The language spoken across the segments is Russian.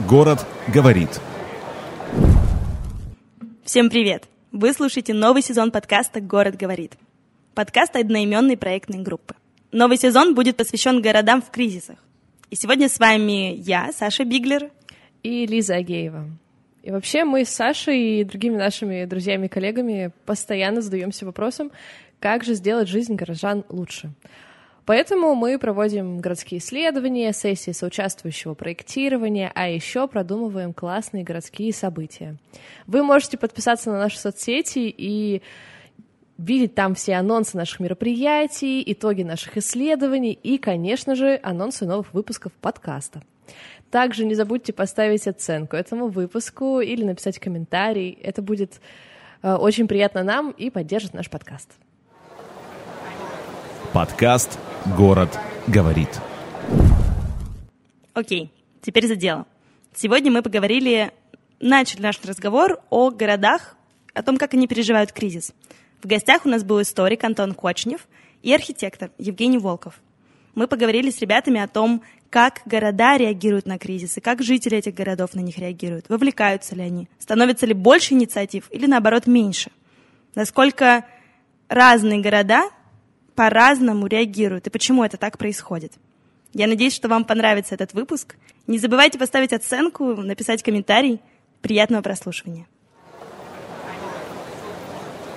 Город говорит. Всем привет! Вы слушаете новый сезон подкаста «Город говорит». Подкаст одноименной проектной группы. Новый сезон будет посвящен городам в кризисах. И сегодня с вами я, Саша Биглер. И Лиза Агеева. И вообще мы с Сашей и другими нашими друзьями и коллегами постоянно задаемся вопросом, как же сделать жизнь горожан лучше. Поэтому мы проводим городские исследования, сессии соучаствующего проектирования, а еще продумываем классные городские события. Вы можете подписаться на наши соцсети и видеть там все анонсы наших мероприятий, итоги наших исследований и, конечно же, анонсы новых выпусков подкаста. Также не забудьте поставить оценку этому выпуску или написать комментарий. Это будет э, очень приятно нам и поддержит наш подкаст. Подкаст «Город говорит». Окей, теперь за дело. Сегодня мы поговорили, начали наш разговор о городах, о том, как они переживают кризис. В гостях у нас был историк Антон Кочнев и архитектор Евгений Волков. Мы поговорили с ребятами о том, как города реагируют на кризисы, как жители этих городов на них реагируют, вовлекаются ли они, становится ли больше инициатив или наоборот меньше, насколько разные города по-разному реагируют и почему это так происходит. Я надеюсь, что вам понравится этот выпуск. Не забывайте поставить оценку, написать комментарий. Приятного прослушивания.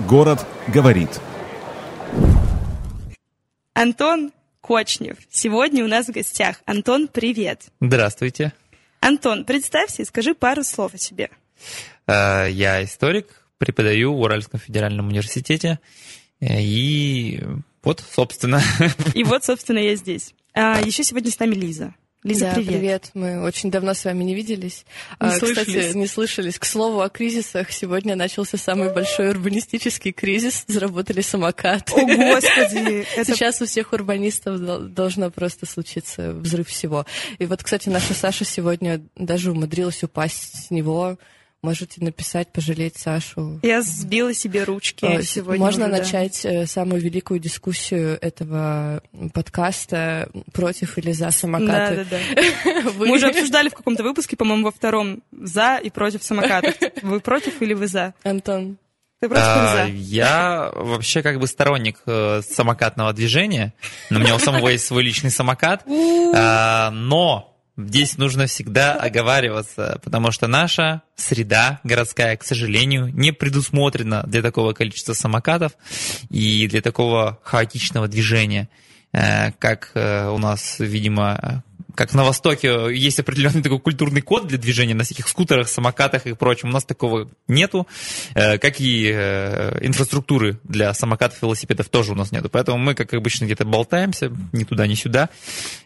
Город говорит. Антон Кочнев сегодня у нас в гостях. Антон, привет. Здравствуйте. Антон, представься и скажи пару слов о себе. Э, я историк, преподаю в Уральском федеральном университете. Э, и вот, собственно. И вот, собственно, я здесь. А, еще сегодня с нами Лиза. Лиза, да, привет. привет. Мы очень давно с вами не виделись. Не а, слышались. Кстати, не слышались. К слову о кризисах. Сегодня начался самый большой урбанистический кризис. Заработали самокаты. О, Господи! Это... Сейчас у всех урбанистов дол- должно просто случиться взрыв всего. И вот, кстати, наша Саша сегодня даже умудрилась упасть с него. Можете написать, пожалеть Сашу. Я сбила себе ручки Э, сегодня. Можно уже, да. начать э, самую великую дискуссию этого подкаста против или за Да, самокаты. да, да. Вы- Мы уже обсуждали в каком-то выпуске, по-моему, во втором, за и против самокатов. Вы против или вы за? Антон, Ты против А, или за? Я вообще как бы сторонник э, самокатного движения. Но у меня у самого есть свой личный самокат. А, Но здесь нужно всегда оговариваться, потому что наша среда городская, к сожалению, не предусмотрена для такого количества самокатов и для такого хаотичного движения, э, как э, у нас, видимо, как на Востоке есть определенный такой культурный код для движения на всяких скутерах, самокатах и прочем. У нас такого нету, э, как и э, инфраструктуры для самокатов велосипедов тоже у нас нету. Поэтому мы, как обычно, где-то болтаемся, ни туда, ни сюда,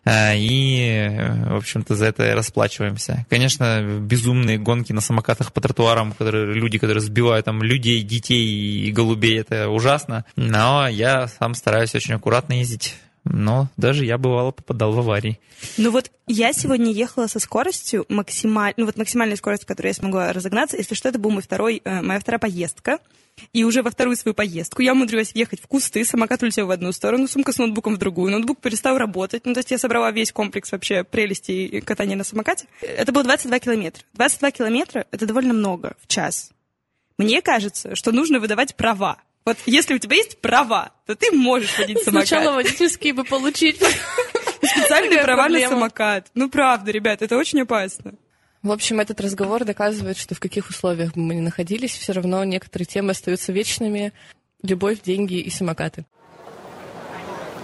э, и, э, в общем-то, за это расплачиваемся. Конечно, безумные гонки на самокатах по тротуарам, которые, люди, которые сбивают там людей, детей и голубей, это ужасно. Но я сам стараюсь очень аккуратно ездить. Но даже я бывало попадал в аварии. Ну вот я сегодня ехала со скоростью максимальной, ну вот максимальной скоростью, которой я смогла разогнаться. Если что, это был мой второй, э, моя вторая поездка. И уже во вторую свою поездку я умудрилась въехать в кусты, самокат улетел в одну сторону, сумка с ноутбуком в другую, ноутбук перестал работать. Ну, то есть я собрала весь комплекс вообще прелестей катания на самокате. Это было 22 километра. 22 километра — это довольно много в час. Мне кажется, что нужно выдавать права. Вот если у тебя есть права, то ты можешь водить самокат. сначала водительские бы получить. Специальные права на самокат. Ну, правда, ребят, это очень опасно. В общем, этот разговор доказывает, что в каких условиях бы мы ни находились, все равно некоторые темы остаются вечными. Любовь, деньги и самокаты.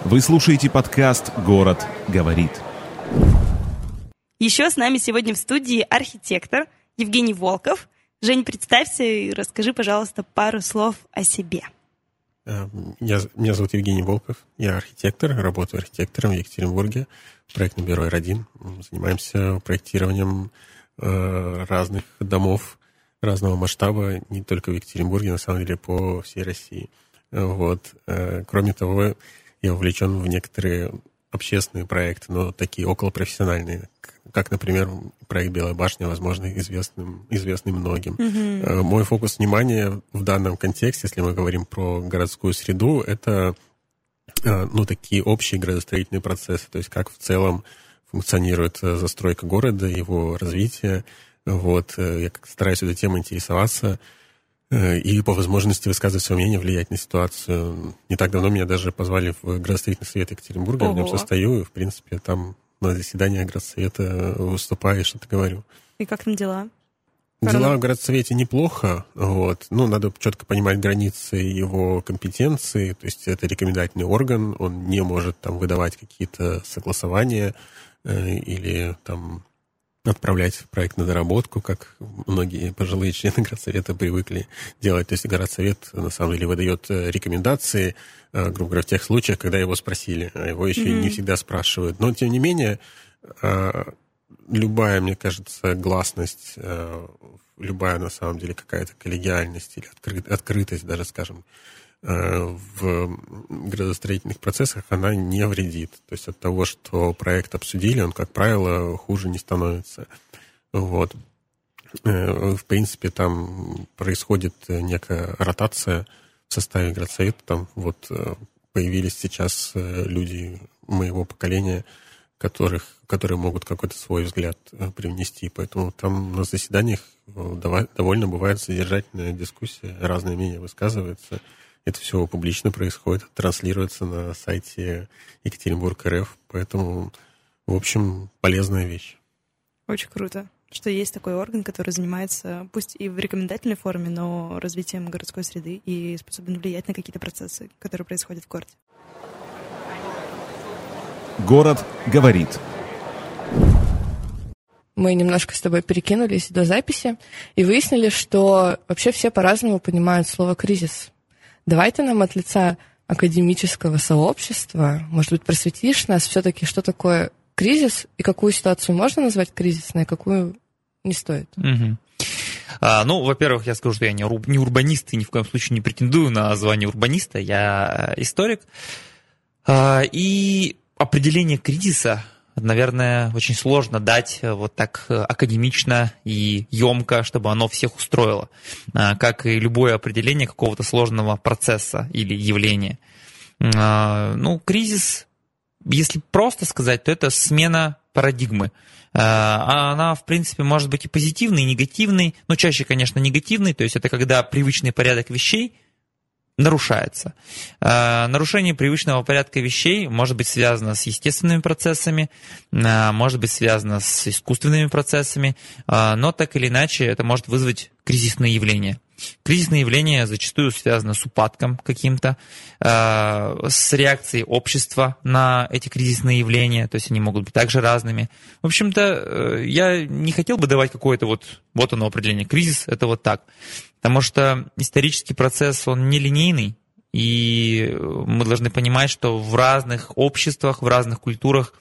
Вы слушаете подкаст «Город говорит». Еще с нами сегодня в студии архитектор Евгений Волков. Жень, представься и расскажи, пожалуйста, пару слов о себе. Э, Я, меня зовут Евгений Волков, я архитектор, работаю архитектором в Екатеринбурге, в проектном бюро «Р1». Занимаемся проектированием э, разных домов разного масштаба, не только в Екатеринбурге, на самом деле по всей России. Э, Вот. Э, Кроме того, я вовлечен в некоторые общественные проекты, но такие околопрофессиональные, как, например, проект «Белая башня», возможно, известным, известный многим. Э, Мой фокус внимания в данном контексте, если мы говорим про городскую среду, это э, ну, такие общие градостроительные процессы, то есть как в целом функционирует застройка города, его развитие. Вот. Я стараюсь этой темой интересоваться и по возможности высказывать свое мнение, влиять на ситуацию. Не так давно меня даже позвали в градостроительный совет Екатеринбурга, Ого. я в нем состою, и, в принципе, там на заседании градсовета выступаю и что-то говорю. И как там дела? Дела в городсовете неплохо, вот. Ну, надо четко понимать границы его компетенции, то есть это рекомендательный орган, он не может там выдавать какие-то согласования э, или там отправлять проект на доработку, как многие пожилые члены городсовета привыкли делать. То есть городсовет на самом деле выдает э, рекомендации, э, грубо говоря, в тех случаях, когда его спросили, а его еще mm-hmm. не всегда спрашивают. Но, тем не менее, э, любая, мне кажется, гласность, любая, на самом деле, какая-то коллегиальность или открытость, даже, скажем, в градостроительных процессах она не вредит. То есть от того, что проект обсудили, он, как правило, хуже не становится. Вот. Э, в принципе, там происходит некая ротация в составе градсовета. Там вот э, появились сейчас э, люди моего поколения, которых, которые могут какой-то свой взгляд привнести. Поэтому там на заседаниях довольно бывает содержательная дискуссия, разные мнения высказываются. Это все публично происходит, транслируется на сайте Екатеринбург РФ, поэтому, в общем, полезная вещь. Очень круто, что есть такой орган, который занимается, пусть и в рекомендательной форме, но развитием городской среды и способен влиять на какие-то процессы, которые происходят в городе. Город говорит. Мы немножко с тобой перекинулись до записи и выяснили, что вообще все по-разному понимают слово «кризис». Давай ты нам от лица академического сообщества, может быть, просветишь нас все-таки, что такое кризис и какую ситуацию можно назвать кризисной, а какую не стоит? Угу. А, ну, во-первых, я скажу, что я не, урб, не урбанист и ни в коем случае не претендую на звание урбаниста, я историк. А, и определение кризиса наверное, очень сложно дать э, вот так э, академично и емко, чтобы оно всех устроило, а, как и любое определение какого-то сложного процесса или явления. А, ну, кризис, если просто сказать, то это смена парадигмы. А, она, в принципе, может быть и позитивной, и негативной, но чаще, конечно, негативной, то есть это когда привычный порядок вещей – нарушается. А, нарушение привычного порядка вещей может быть связано с естественными процессами, а, может быть связано с искусственными процессами, а, но так или иначе это может вызвать кризисные явления. Кризисные явления зачастую связаны с упадком каким-то, с реакцией общества на эти кризисные явления, то есть они могут быть также разными. В общем-то, э, я не хотел бы давать какое-то вот, вот оно определение. Кризис – это вот так. Потому что исторический процесс, он нелинейный, и мы должны понимать, что в разных обществах, в разных культурах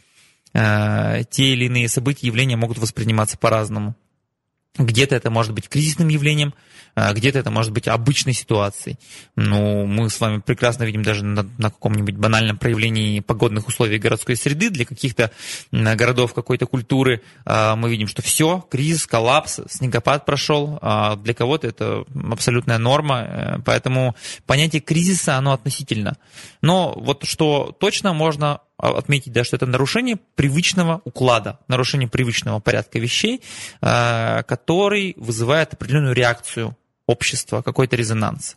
э, те или иные события, явления могут восприниматься по-разному. Где-то это может быть кризисным явлением, а, где-то это может быть обычной ситуацией. Ну, мы с вами прекрасно видим даже на, на каком-нибудь банальном проявлении погодных условий городской среды для каких-то городов какой-то культуры. А, мы видим, что все, кризис, коллапс, снегопад прошел. А для кого-то это абсолютная норма, э, поэтому понятие кризиса, оно относительно. Но вот что точно можно отметить, да, что это нарушение привычного уклада, нарушение привычного порядка вещей, э, который вызывает определенную реакцию общества, какой-то резонанс.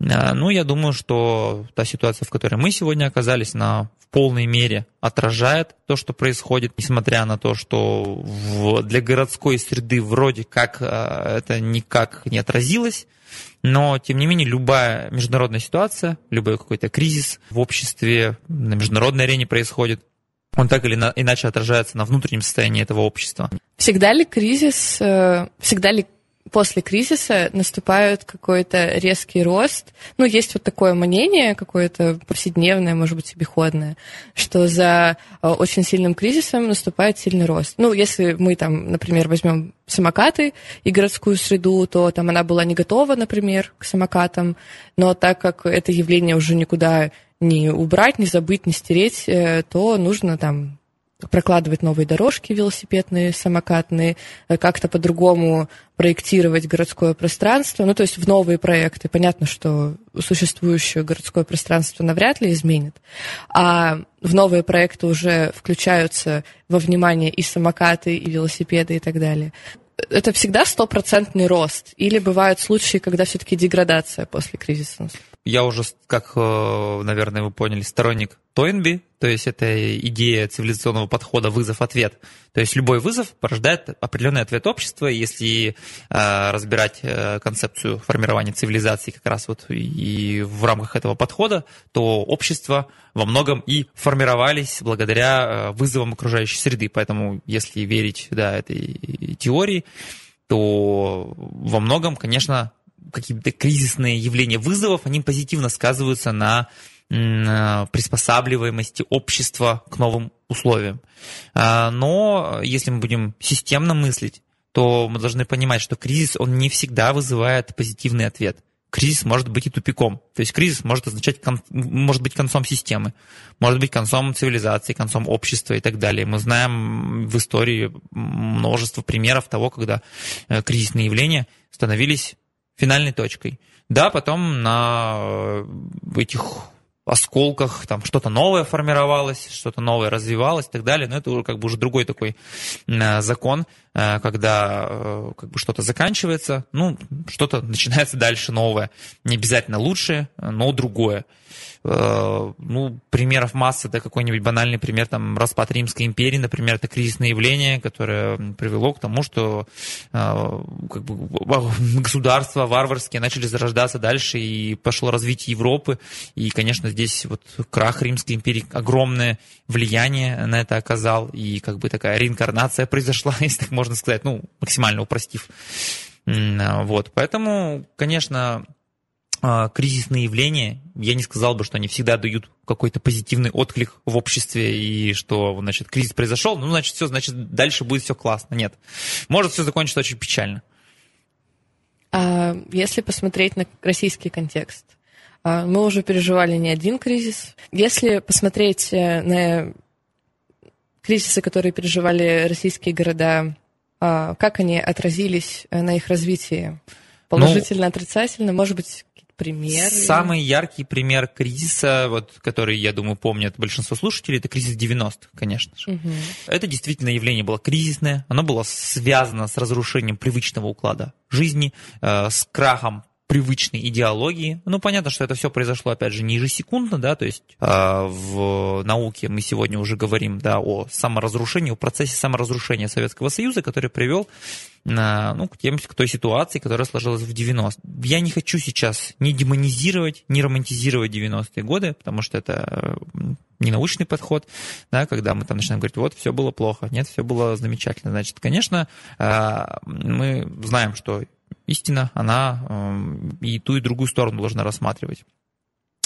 Э, ну, я думаю, что та ситуация, в которой мы сегодня оказались, она в полной мере отражает то, что происходит, несмотря на то, что в, для городской среды вроде как это никак не отразилось, но, тем не менее, любая международная ситуация, любой какой-то кризис в обществе, на международной арене происходит, он так или иначе отражается на внутреннем состоянии этого общества. Всегда ли кризис, э, всегда ли после кризиса наступает какой-то резкий рост. Ну, есть вот такое мнение, какое-то повседневное, может быть, обиходное, что за э, очень сильным кризисом наступает сильный рост. Ну, если мы там, например, возьмем самокаты и городскую среду, то там она была не готова, например, к самокатам, но так как это явление уже никуда не убрать, не забыть, не стереть, э, то нужно там прокладывать новые дорожки велосипедные, самокатные, э, как-то по-другому проектировать городское пространство, ну, то есть в новые проекты. Понятно, что существующее городское пространство навряд ли изменит, а в новые проекты уже включаются во внимание и самокаты, и велосипеды, и так далее. Это всегда стопроцентный рост? Или бывают случаи, когда все-таки деградация после кризиса наступает? Я уже, как, э, наверное, вы поняли, сторонник Тойнби, то есть это идея цивилизационного подхода вызов-ответ. То есть любой вызов порождает определенный ответ общества. Если э, разбирать э, концепцию формирования цивилизации как раз вот и в рамках этого подхода, то общество во многом и формировались благодаря э, вызовам окружающей среды. Поэтому если верить да, этой теории, то во многом, конечно, какие-то кризисные явления вызовов, они позитивно сказываются на Э, приспосабливаемости общества к новым условиям. А, но если мы будем системно мыслить, то мы должны понимать, что кризис, он не всегда вызывает позитивный ответ. Кризис может быть и тупиком. То есть кризис может означать, может быть концом системы, может быть концом цивилизации, концом общества и так далее. Мы знаем в истории множество примеров того, когда э, кризисные явления становились финальной точкой. Да, потом на э, этих осколках, там что-то новое формировалось, что-то новое развивалось и так далее, но это уже как бы уже другой такой э, закон, когда э, как бы что-то заканчивается, ну, что-то начинается дальше новое, не обязательно лучшее, но другое. Э, ну, примеров масса, да, какой-нибудь банальный пример, там, распад Римской империи, например, это кризисное явление, которое привело к тому, что э, как бы, государства варварские начали зарождаться дальше, и пошло развитие Европы, и, конечно, здесь вот крах Римской империи огромное влияние на это оказал, и как бы такая реинкарнация произошла, если так можно сказать, ну, максимально упростив. Вот, поэтому, конечно, а, кризисные явления, я не сказал бы, что они всегда дают какой-то позитивный отклик в обществе, и что, значит, кризис произошел, ну, значит, все, значит, дальше будет все классно. Нет. Может все закончиться очень печально. А если посмотреть на российский контекст, а, мы уже переживали не один кризис. Если посмотреть э, на кризисы, которые переживали российские города, а, как они отразились э, на их развитии? Положительно, ну, отрицательно, может быть, примеры? Самый яркий пример кризиса, вот, который, я думаю, помнят большинство слушателей, это кризис 90-х, конечно же. Угу. Это действительно явление было кризисное, оно было связано с разрушением привычного уклада жизни, э, с крахом привычной идеологии. Ну, понятно, что это все произошло, опять же, не ежесекундно, да, то есть э, в науке мы сегодня уже говорим, да, о саморазрушении, о процессе саморазрушения Советского Союза, который привел э, ну, к, тем, к той ситуации, которая сложилась в 90 Я не хочу сейчас ни демонизировать, ни романтизировать 90-е годы, потому что это не научный подход, да, когда мы там начинаем говорить, вот, все было плохо, нет, все было замечательно. Значит, конечно, э, мы знаем, что истина, она эм, и ту, и другую сторону должна рассматривать.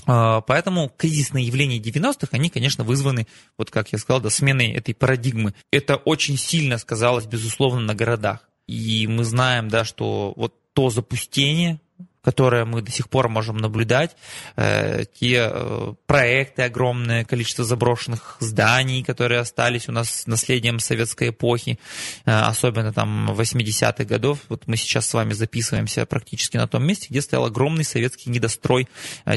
А, поэтому кризисные явления 90-х, они, конечно, вызваны, вот как я сказал, да, сменой этой парадигмы. Это очень сильно сказалось, безусловно, на городах. И мы знаем, да, что вот то запустение, которое мы до сих пор можем наблюдать, э, те э, проекты, огромное количество заброшенных зданий, которые остались у нас наследием советской эпохи, э, особенно там 80-х годов. Вот мы сейчас с вами записываемся практически на том месте, где стоял огромный советский недострой,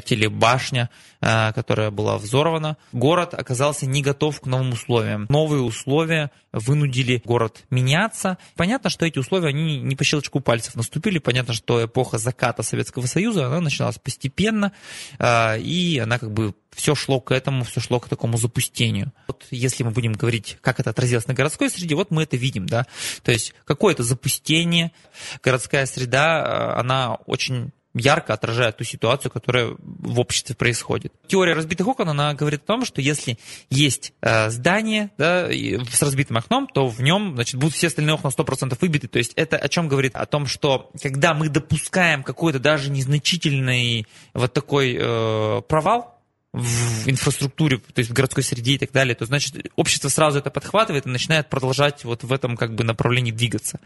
телебашня, которая была взорвана. Город оказался не готов к новым условиям. Новые условия вынудили город меняться. Понятно, что эти условия, они не по щелчку пальцев наступили. Понятно, что эпоха заката Советского Союза, она начиналась постепенно, а, и она как бы все шло к этому, все шло к такому запустению. Вот если мы будем говорить, как это отразилось на городской среде, вот мы это видим, да. То есть какое-то запустение, городская среда, а, она очень ярко отражает ту ситуацию, которая в обществе происходит. Теория разбитых окон, она говорит о том, что если есть э, здание да, с разбитым окном, то в нем значит, будут все остальные окна 100% выбиты. То есть это о чем говорит? О том, что когда мы допускаем какой-то даже незначительный вот такой э, провал, в инфраструктуре, то есть в городской среде и так далее, то значит общество сразу это подхватывает и начинает продолжать вот в этом как бы направлении двигаться.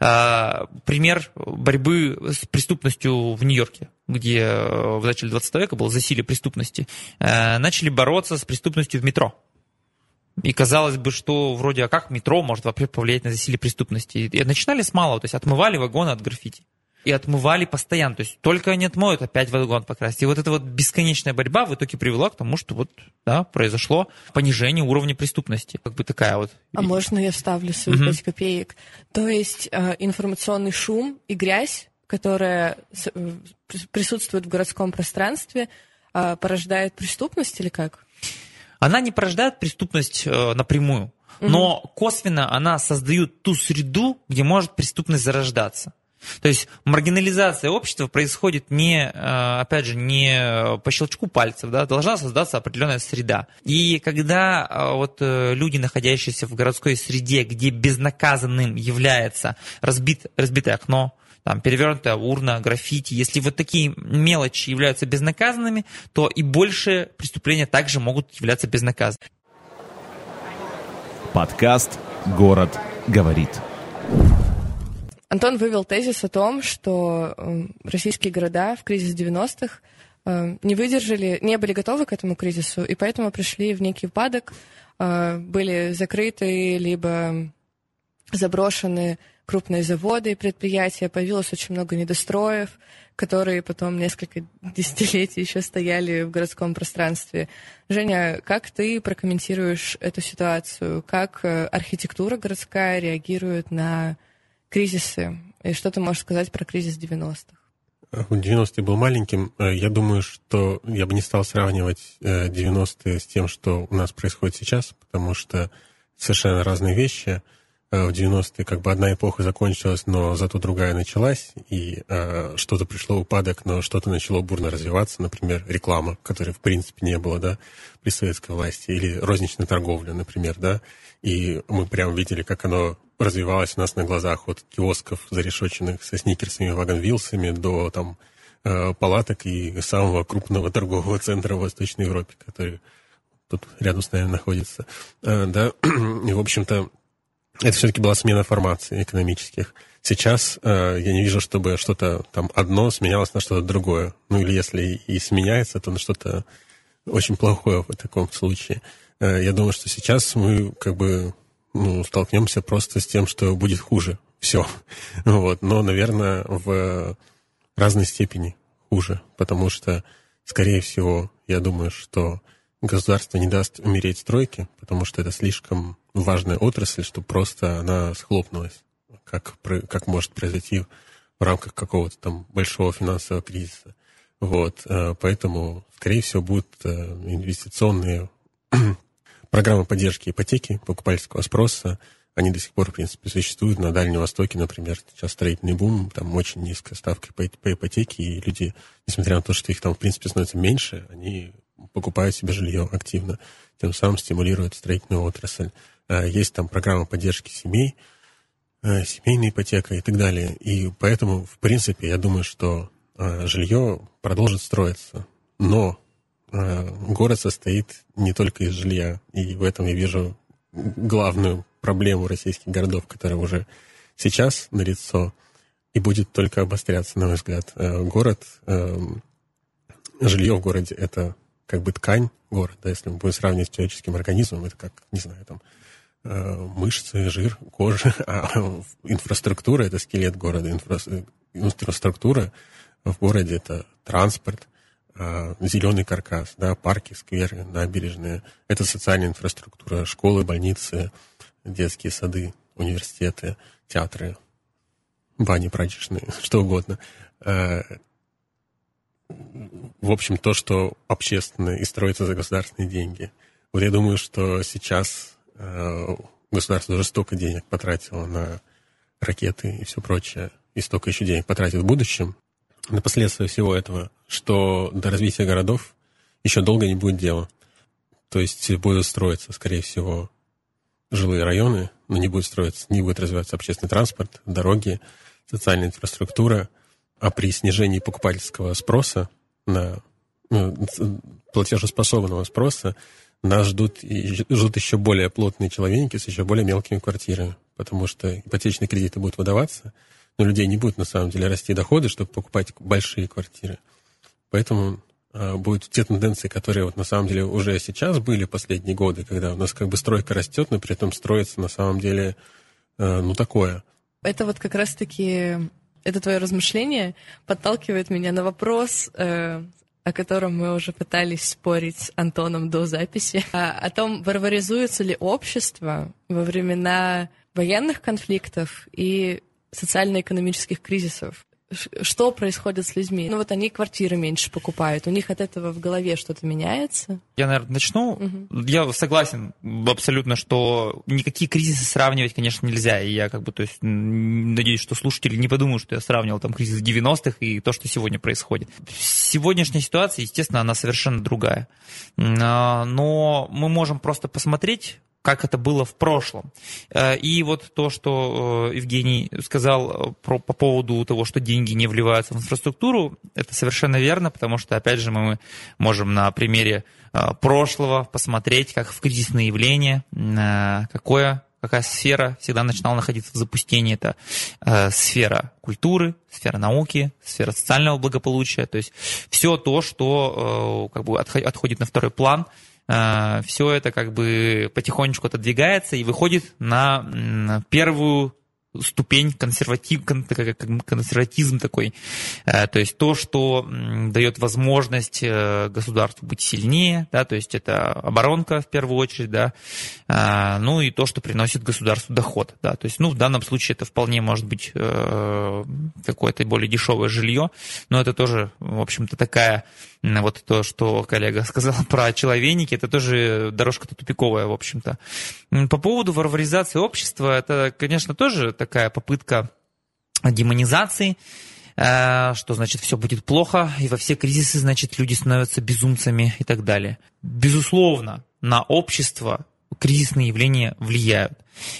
А, пример борьбы с преступностью в Нью-Йорке, где э, в начале 20 века было засилие преступности. А, начали бороться с преступностью в метро. И казалось бы, что вроде, а как метро может вообще повлиять на засилие преступности? И начинали с малого, то есть отмывали вагоны от граффити. И отмывали постоянно. То есть только они отмоют, опять вагон покрасить. И вот эта вот бесконечная борьба в итоге привела к тому, что вот, да, произошло понижение уровня преступности. Как бы такая вот. А можно я вставлю свои угу. 5 копеек? То есть э, информационный шум и грязь, которая э, присутствует в городском пространстве, э, порождает преступность или как? она не порождает преступность э, напрямую, угу. но косвенно она создает ту среду, где может преступность зарождаться. То есть маргинализация общества происходит не, э, опять же, не по щелчку пальцев, да, должна создаться определенная среда. И когда э, вот э, люди, находящиеся в городской среде, где безнаказанным является разбит, разбитое окно, там, перевернутая урна, граффити, если вот такие мелочи являются безнаказанными, то и больше преступления также могут являться безнаказанными. Подкаст «Город говорит». Антон вывел тезис о том, что эм, российские города в кризис 90-х эм, не выдержали, не были готовы к этому кризису, и поэтому пришли в некий упадок, э, были закрыты, либо заброшены крупные заводы и предприятия, появилось очень много недостроев, которые потом несколько десятилетий еще стояли в городском пространстве. Женя, как ты прокомментируешь эту ситуацию? Как э, архитектура городская реагирует на кризисы? И что ты можешь сказать про кризис 90-х? В 90-е был маленьким. Э, я думаю, что я бы не стал сравнивать 90-е э, с тем, что у нас происходит сейчас, потому что совершенно разные вещи – Э, в 90-е как бы одна эпоха закончилась, но зато другая началась, и э, что-то пришло упадок, но что-то начало бурно развиваться, например, реклама, которой в принципе не было, да, при советской власти, или розничная торговля, например, да, и мы прям видели, как оно развивалось у нас на глазах от киосков, зарешоченных со сникерсами, вагон-вилсами, до там э, палаток и самого крупного торгового центра в Восточной Европе, который тут рядом с нами находится, э, да, и, в общем-то, это все-таки была смена формаций экономических. Сейчас э, я не вижу, чтобы что-то там одно сменялось на что-то другое. Ну или если и сменяется, то на что-то очень плохое в таком случае. Э, я думаю, что сейчас мы как бы ну, столкнемся просто с тем, что будет хуже. Все. Вот. Но, наверное, в разной степени хуже. Потому что, скорее всего, я думаю, что государство не даст умереть стройке, потому что это слишком важная отрасль, что просто она схлопнулась, как, как может произойти в рамках какого-то там большого финансового кризиса. Вот, э, поэтому, скорее всего, будут э, инвестиционные программы поддержки ипотеки, покупательского спроса. Они до сих пор, в принципе, существуют на Дальнем Востоке, например. Сейчас строительный бум, там очень низкая ставка по, по ипотеке, и люди, несмотря на то, что их там, в принципе, становится меньше, они покупают себе жилье активно, тем самым стимулируют строительную отрасль. А, есть там программа поддержки семей, а, семейная ипотека и так далее. И поэтому, в принципе, я думаю, что а, жилье продолжит строиться. Но город состоит не только из жилья, и в этом я вижу главную проблему российских городов, которая уже сейчас налицо и будет только обостряться, на мой взгляд. Город, жилье в городе – это как бы ткань города, если мы будем сравнивать с человеческим организмом, это как, не знаю, там, э, мышцы, жир, кожа, а инфраструктура – это скелет города, инфра... инфраструктура в городе – это транспорт, э, зеленый каркас, да, парки, скверы, набережные. Это социальная инфраструктура, школы, больницы, детские сады, университеты, театры, бани прачечные, что угодно. Э, в общем, то, что общественное и строится за государственные деньги. Вот я думаю, что сейчас э, государство уже столько денег потратило на ракеты и все прочее, и столько еще денег потратит в будущем на последствия всего этого, что до развития городов еще долго не будет дела. То есть будут строиться, скорее всего, жилые районы, но не будет строиться, не будет развиваться общественный транспорт, дороги, социальная инфраструктура – а при снижении покупательского спроса на ну, платежеспособного спроса нас ждут, ждут еще более плотные человеники с еще более мелкими квартирами, потому что ипотечные кредиты будут выдаваться, у людей не будет на самом деле расти доходы, чтобы покупать большие квартиры. Поэтому э, будут те тенденции, которые вот на самом деле уже сейчас были последние годы, когда у нас как бы стройка растет, но при этом строится на самом деле, э, ну, такое. Это вот как раз-таки, это твое размышление подталкивает меня на вопрос, э, о котором мы уже пытались спорить с Антоном до записи, а, о том, варваризуется ли общество во времена военных конфликтов и социально-экономических кризисов что происходит с людьми? Ну вот они квартиры меньше покупают, у них от этого в голове что-то меняется? Я, наверное, начну. Угу. Я согласен абсолютно, что никакие кризисы сравнивать, конечно, нельзя. И я как бы, то есть, надеюсь, что слушатели не подумают, что я сравнивал там кризис 90-х и то, что сегодня происходит. Сегодняшняя ситуация, естественно, она совершенно другая. А, но мы можем просто посмотреть как это было в прошлом. Э, и вот то, что э, Евгений сказал э, про, по поводу того, что деньги не вливаются в инфраструктуру, это совершенно верно, потому что, опять же, мы можем на примере прошлого посмотреть, как в кризисные явления, какое какая сфера всегда начинала находиться в запустении. Это сфера культуры, сфера науки, сфера социального благополучия. То есть все то, что как бы отходит на второй план все это как бы потихонечку отодвигается и выходит на первую ступень консерватив, консерватизм такой. Э, то есть то, что дает возможность э, государству быть сильнее, да, то есть это оборонка в первую очередь, да, а, ну и то, что приносит государству доход, да, то есть, ну, в данном случае это вполне может быть э, какое-то более дешевое жилье, но это тоже, в общем-то, такая вот то, что коллега сказал про человеники, это тоже дорожка-то тупиковая, в общем-то. По поводу варваризации общества, это, конечно, тоже такая попытка демонизации, э, что значит все будет плохо, и во все кризисы, значит, люди становятся безумцами и так далее. Безусловно, на общество кризисные явления влияют.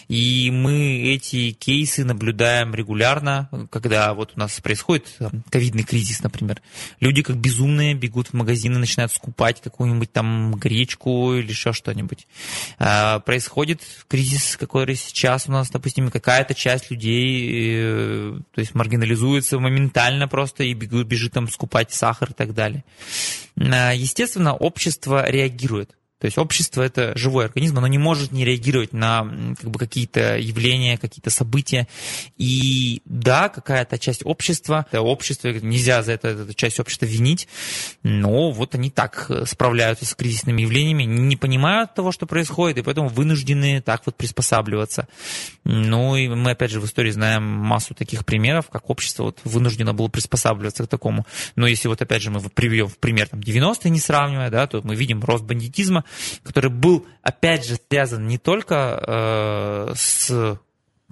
И мы эти кейсы наблюдаем регулярно, когда вот у нас происходит ковидный кризис, например. Люди как безумные бегут в магазины, начинают скупать какую-нибудь там гречку или еще что-нибудь. А, происходит кризис, который сейчас у нас, допустим, какая-то часть людей, э, то есть маргинализуется моментально просто и бегут, бежит там скупать сахар и так далее. А, естественно, общество реагирует. То есть общество это живой организм, оно не может не реагировать на как бы, какие-то явления, какие-то события. И да, какая-то часть общества, это общество, нельзя за это эту часть общества винить, но вот они так справляются с кризисными явлениями, не понимают того, что происходит, и поэтому вынуждены так вот приспосабливаться. Ну и мы опять же в истории знаем массу таких примеров, как общество вот вынуждено было приспосабливаться к такому. Но если вот опять же мы приведем в пример там 90-е не сравнивая, да, то мы видим рост бандитизма, который был, опять же, связан не только э, с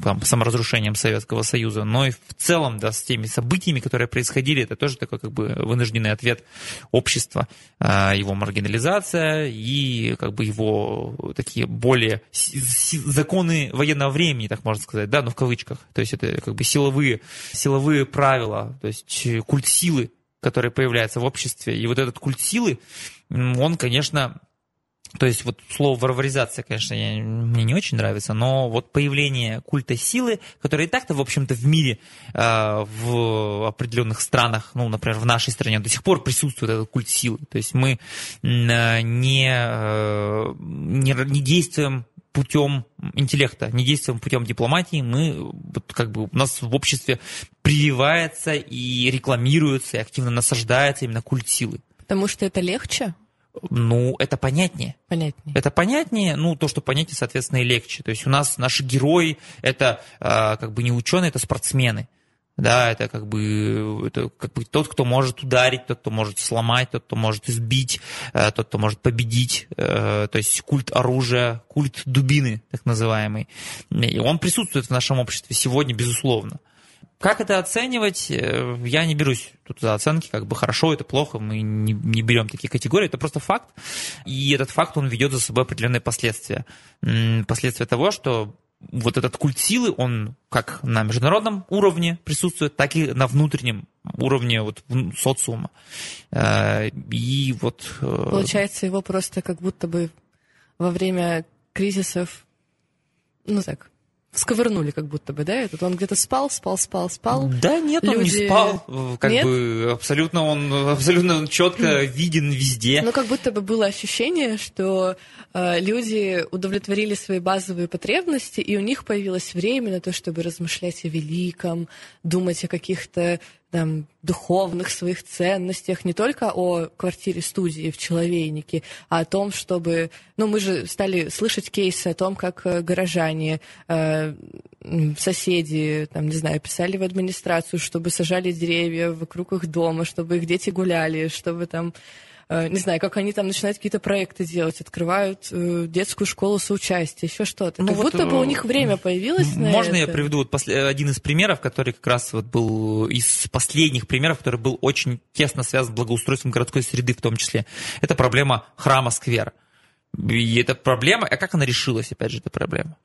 там, саморазрушением Советского Союза, но и в целом, да, с теми событиями, которые происходили, это тоже такой как бы вынужденный ответ общества, э, его маргинализация и как бы его такие более законы военного времени, так можно сказать, да, ну в кавычках, то есть это как бы силовые, силовые правила, то есть культ силы, который появляется в обществе, и вот этот культ силы, он, конечно, то есть вот слово варваризация, конечно, я, мне не очень нравится, но вот появление культа силы, который и так-то, в общем-то, в мире, э, в определенных странах, ну, например, в нашей стране до сих пор присутствует этот культ силы. То есть мы э, не, э, не, не действуем путем интеллекта, не действуем путем дипломатии, мы вот как бы у нас в обществе прививается и рекламируется, и активно насаждается именно культ силы. Потому что это легче? Ну, это понятнее. Понятнее. Это понятнее, ну, то, что понятнее, соответственно, и легче. То есть у нас наши герои, это э, как бы не ученые, это спортсмены. Да, это как бы, это как бы тот, кто может ударить, тот, кто может сломать, тот, кто может избить, э, тот, кто может победить. Э, то есть культ оружия, культ дубины, так называемый. И он присутствует в нашем обществе сегодня, безусловно. Как это оценивать, э, я не берусь тут за оценки, как бы хорошо это плохо, мы не, не берем такие категории, это просто факт, и этот факт, он ведет за собой определенные последствия. Последствия того, что вот этот культ силы, он как на международном уровне присутствует, так и на внутреннем уровне вот, социума. Э, и вот... Э, Получается, его просто как будто бы во время кризисов, ну так, всковырнули как будто бы, да, этот? Он где-то спал, спал, спал, спал. Да нет, он Люди- не спал. Как Нет? бы абсолютно он абсолютно четко виден везде. Ну, как будто бы было ощущение, что э, люди удовлетворили свои базовые потребности, и у них появилось время на то, чтобы размышлять о великом, думать о каких-то там духовных своих ценностях, не только о квартире-студии в Человейнике, а о том, чтобы... Ну, мы же стали слышать кейсы о том, как э, горожане, э, соседи, там, не знаю, писали в администрацию, чтобы сажали деревья вокруг их дома, чтобы их дети гуляли, чтобы там не знаю, как они там начинают какие-то проекты делать, открывают э, детскую школу соучастия, еще что-то. Ну как вот, будто бы у э, них время появилось на Можно я это. приведу вот после- один из примеров, который как раз вот был из последних примеров, который был очень тесно связан с благоустройством городской среды в том числе. Это проблема храма Сквер. И эта проблема, а как она решилась, опять же, эта проблема?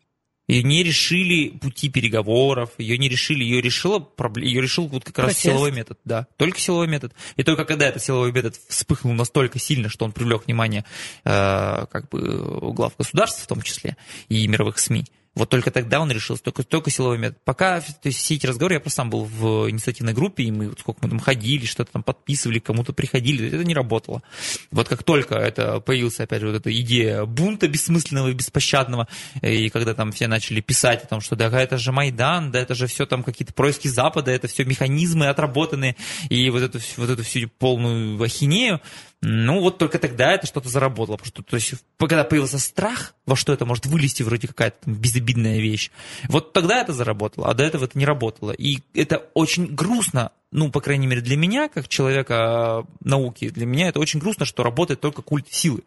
Ее не решили пути переговоров, ее не решили, ее решила, ее решил вот как раз Протест. силовой метод, да, только силовой метод. И только когда этот силовой метод вспыхнул настолько сильно, что он привлек внимание э, как бы глав государств в том числе и мировых СМИ, вот только тогда он решил, только, только силовой метод. Пока, то есть все эти разговоры, я просто сам был в инициативной группе, и мы вот сколько мы там ходили, что-то там подписывали, кому-то приходили, это не работало. Вот как только это появилась, опять же, вот эта идея бунта бессмысленного и беспощадного, и когда там все начали писать о том, что да, это же Майдан, да, это же все там какие-то происки Запада, это все механизмы отработанные, и вот эту, вот эту всю полную ахинею, ну, вот только тогда это что-то заработало. Потому что, то есть, когда появился страх, во что это может вылезти, вроде какая-то там безобидная вещь, вот тогда это заработало, а до этого это не работало. И это очень грустно, ну, по крайней мере, для меня, как человека э, науки, для меня это очень грустно, что работает только культ силы.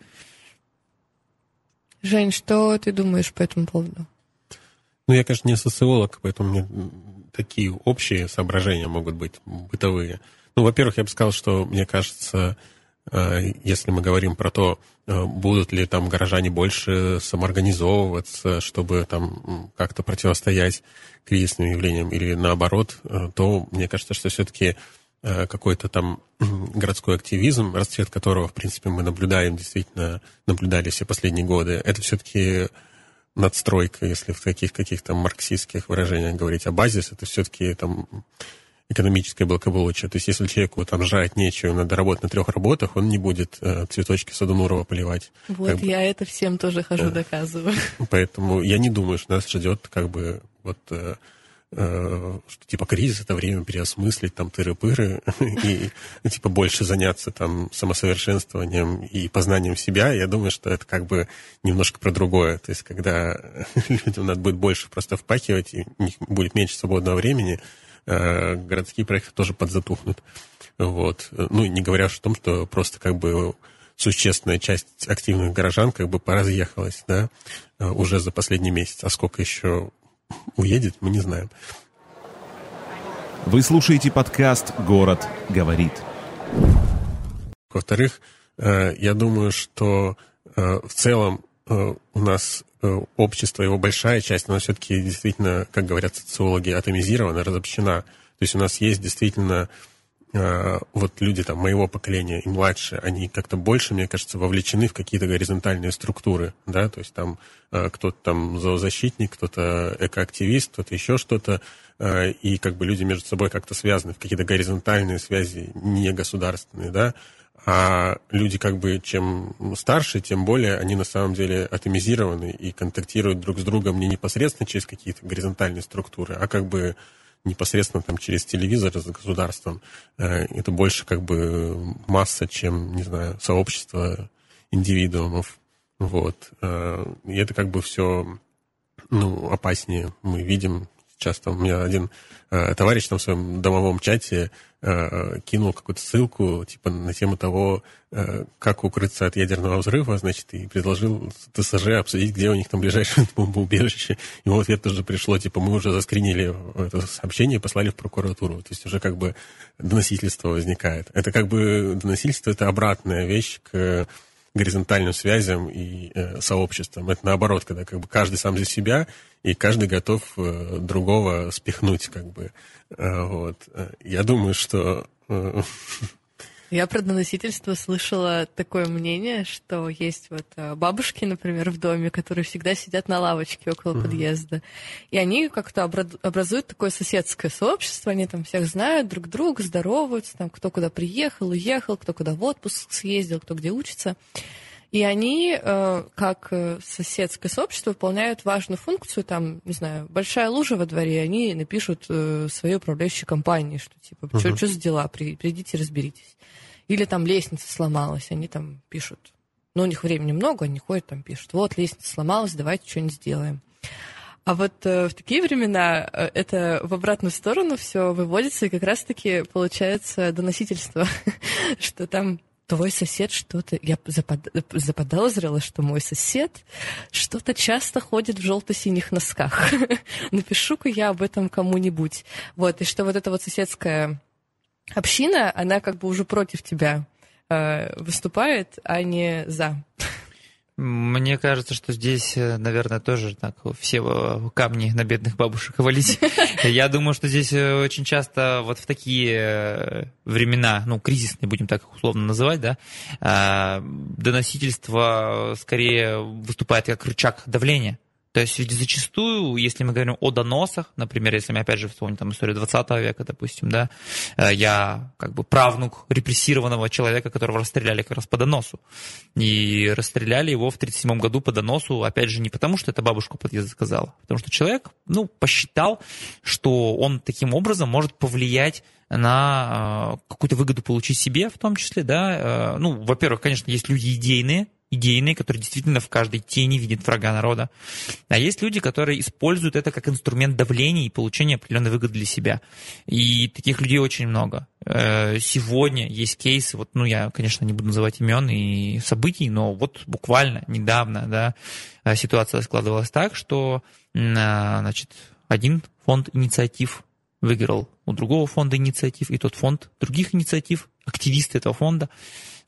Жень, что ты думаешь по этому поводу? Ну, я, конечно, не социолог, поэтому мне такие общие соображения могут быть бытовые. Ну, во-первых, я бы сказал, что, мне кажется, если мы говорим про то, э, будут ли там горожане больше самоорганизовываться, чтобы там как-то противостоять кризисным явлениям, или наоборот, э, то мне кажется, что все-таки э, какой-то там городской активизм, расцвет которого, в принципе, мы наблюдаем, действительно наблюдали все последние годы, это все-таки надстройка, если в таких каких-то марксистских выражениях говорить, а базис это все-таки там экономическое благополучие. То есть если человеку там жрать нечего, надо работать на трех работах, он не будет э, цветочки Садунурова поливать. Вот Как бы- я это всем тоже хожу, Да. доказываю. Поэтому я не думаю, что нас ждет как бы вот э, э, что типа кризис это время переосмыслить там тыры-пыры и ну, типа больше заняться там самосовершенствованием и познанием себя. Я думаю, что это как бы немножко про другое. То есть когда людям надо будет больше просто впахивать, и у них будет меньше свободного времени, городские проекты тоже подзатухнут. Вот. Ну, не говоря уж о том, что просто как бы существенная часть активных горожан как бы поразъехалась, да, э, уже за последний месяц. А сколько еще уедет, мы не знаем. Вы слушаете подкаст «Город говорит». Во-вторых, э, я думаю, что э, в целом э, у нас э, общество, его большая часть, она все-таки действительно, как говорят социологи, атомизирована, разобщена. То есть у нас есть действительно э, вот люди там моего поколения и младше, они как-то больше, мне кажется, вовлечены в какие-то горизонтальные структуры, да, то есть там э, кто-то там зоозащитник, кто-то экоактивист, кто-то еще что-то, э, и как бы люди между собой как-то связаны в какие-то горизонтальные связи, не государственные, да, а люди как бы чем старше, тем более они на самом деле атомизированы и контактируют друг с другом не непосредственно через какие-то горизонтальные структуры, а как бы непосредственно там через телевизор с государством. Э, Это больше как бы масса, чем, не знаю, сообщество индивидуумов. Вот. Э, И это как бы все ну, опаснее. Мы видим часто. У меня один э, товарищ там в своем домовом чате э, кинул какую-то ссылку типа на тему того, э, как укрыться от ядерного взрыва, значит, и предложил ТСЖ обсудить, где у них там ближайшее бомбоубежище. Ему в ответ тоже пришло, типа, мы уже заскринили это сообщение и послали в прокуратуру. То есть уже как бы доносительство возникает. Это как бы доносительство, это обратная вещь к горизонтальным связям и э, сообществам. Это наоборот, когда как бы каждый сам за себя, и каждый готов э, другого спихнуть, как бы. Э, вот. Э, Я думаю, что э, Я про доносительство слышала такое мнение, что есть вот э, бабушки, например, в доме, которые всегда сидят на лавочке около mm-hmm. подъезда. И они как-то образуют такое соседское сообщество, они там всех знают, друг друга, здороваются, там кто куда приехал, уехал, кто куда в отпуск съездил, кто где учится. И они, э, как э, соседское сообщество, выполняют важную функцию. Там, не знаю, большая лужа во дворе, они напишут своей управляющей компании, что типа, что uh-huh. за дела, придите, разберитесь. Или там лестница сломалась, они там пишут. Но у них времени много, они ходят там пишут. Вот, лестница сломалась, давайте что-нибудь сделаем. А вот э, в такие времена э, это в обратную сторону все выводится, и как раз-таки получается доносительство, что там твой сосед что-то... Я запод... заподозрила, что мой сосед что-то часто ходит в желто-синих носках. Напишу-ка я об этом кому-нибудь. Вот, и что вот эта вот соседская община, она как бы уже против тебя э, выступает, а не за. Мне кажется, что здесь, э, наверное, тоже так все камни на бедных бабушек валить. Я думаю, что здесь э, очень часто вот в такие времена, ну, кризисные, будем так условно называть, да, доносительство скорее выступает как рычаг давления. То есть ведь зачастую, если мы говорим о доносах, например, если мы опять же вспомним там историю 20 века, допустим, да, э, я как бы правнук репрессированного человека, которого расстреляли как раз по доносу. И расстреляли его в 1937 году по доносу, опять же, не потому, что это бабушка подъезда сказала, а потому что человек, ну, посчитал, что он таким образом может повлиять на э, какую-то выгоду получить себе в том числе, да. Э, ну, во-первых, конечно, есть люди идейные, идейные, которые действительно в каждой тени видят врага народа. А есть люди, которые используют это как инструмент давления и получения определенной выгоды для себя. И таких людей очень много. Э, сегодня есть кейсы, вот, ну, я, конечно, не буду называть имен и событий, но вот буквально недавно, да, э, ситуация складывалась так, что, э, значит, один фонд инициатив выиграл у другого фонда инициатив, и тот фонд других инициатив, активисты этого фонда,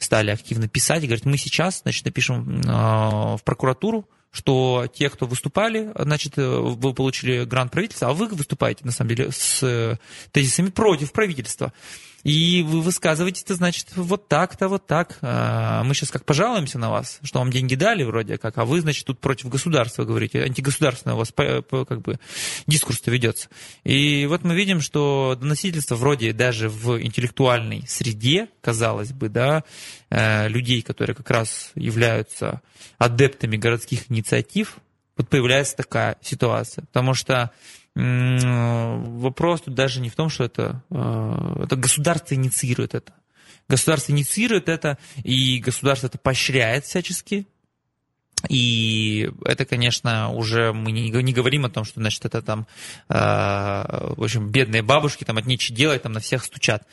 стали активно писать и говорят, мы сейчас, значит, напишем э, в прокуратуру, что те, кто выступали, значит, э, вы получили грант правительства, а вы выступаете, на самом деле, с э, тезисами против правительства. И вы высказываете это, значит, вот так-то, вот так. А, мы сейчас как пожалуемся на вас, что вам деньги дали вроде как, а вы, значит, тут против государства говорите. Антигосударственный у вас как бы дискурс-то ведется. И вот мы видим, что доносительство вроде даже в интеллектуальной среде, казалось бы, да, э, людей, которые как раз являются адептами городских инициатив, вот появляется такая ситуация. Потому что вопрос тут даже не в том, что это, э, это государство инициирует это. Государство инициирует это, и государство это поощряет всячески. И это, конечно, уже мы не, не говорим о том, что, значит, это там, э, в общем, бедные бабушки там от нечего делать, там на всех стучат.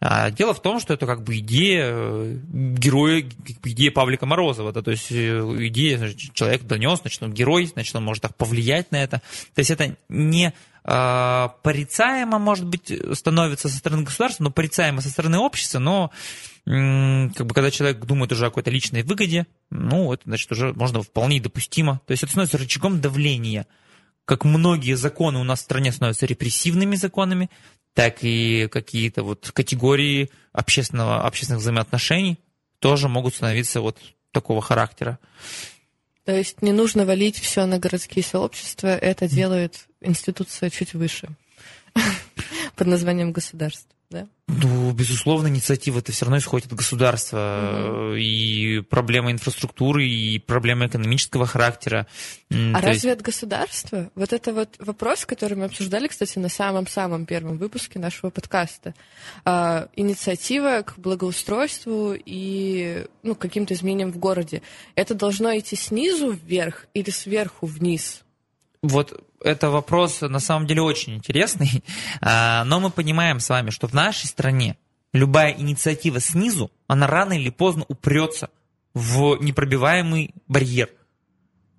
А дело в том, что это как бы идея э, героя, идея Павлика Морозова, да, то есть э, идея, значит, человек донес, значит, он герой, значит, он может так повлиять на это. То есть это не э, порицаемо, может быть, становится со стороны государства, но порицаемо со стороны общества, но как бы когда человек думает уже о какой-то личной выгоде, ну, это, значит, уже можно вполне допустимо. То есть это становится рычагом давления. Как многие законы у нас в стране становятся репрессивными законами, так и какие-то вот категории общественного, общественных взаимоотношений тоже могут становиться вот такого характера. То есть не нужно валить все на городские сообщества, это делает институция чуть выше под названием государство да? Ну, безусловно, инициатива это все равно исходит от государства. Угу. И проблема инфраструктуры, и проблема экономического характера. А То разве есть... от государства? Вот это вот вопрос, который мы обсуждали, кстати, на самом-самом первом выпуске нашего подкаста. А, инициатива к благоустройству и ну, каким-то изменениям в городе. Это должно идти снизу вверх или сверху вниз? Вот это вопрос на самом деле очень интересный, а, но мы понимаем с вами, что в нашей стране любая инициатива снизу, она рано или поздно упрется в непробиваемый барьер.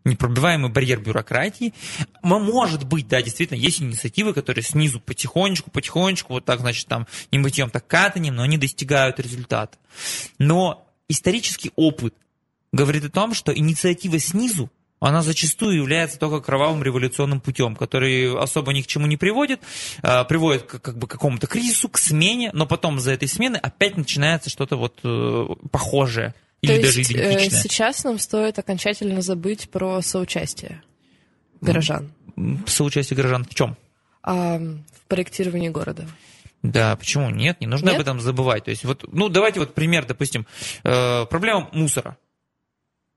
Непробиваемый барьер бюрократии. Может быть, да, действительно, есть инициативы, которые снизу потихонечку, потихонечку, вот так, значит, там, не мытьем, так катанием, но они достигают результата. Но исторический опыт говорит о том, что инициатива снизу она зачастую является только кровавым революционным путем, который особо ни к чему не приводит, а, приводит к как бы, какому-то кризису, к смене, но потом за этой смены опять начинается что-то вот э, похожее. Или То даже есть идентичное. э, сейчас нам стоит окончательно забыть про соучастие горожан Соучастие горожан в чем? а, в проектировании города. Да, почему нет? Не нужно Нет? об этом забывать. То есть вот, ну давайте вот пример, допустим, э, проблема мусора.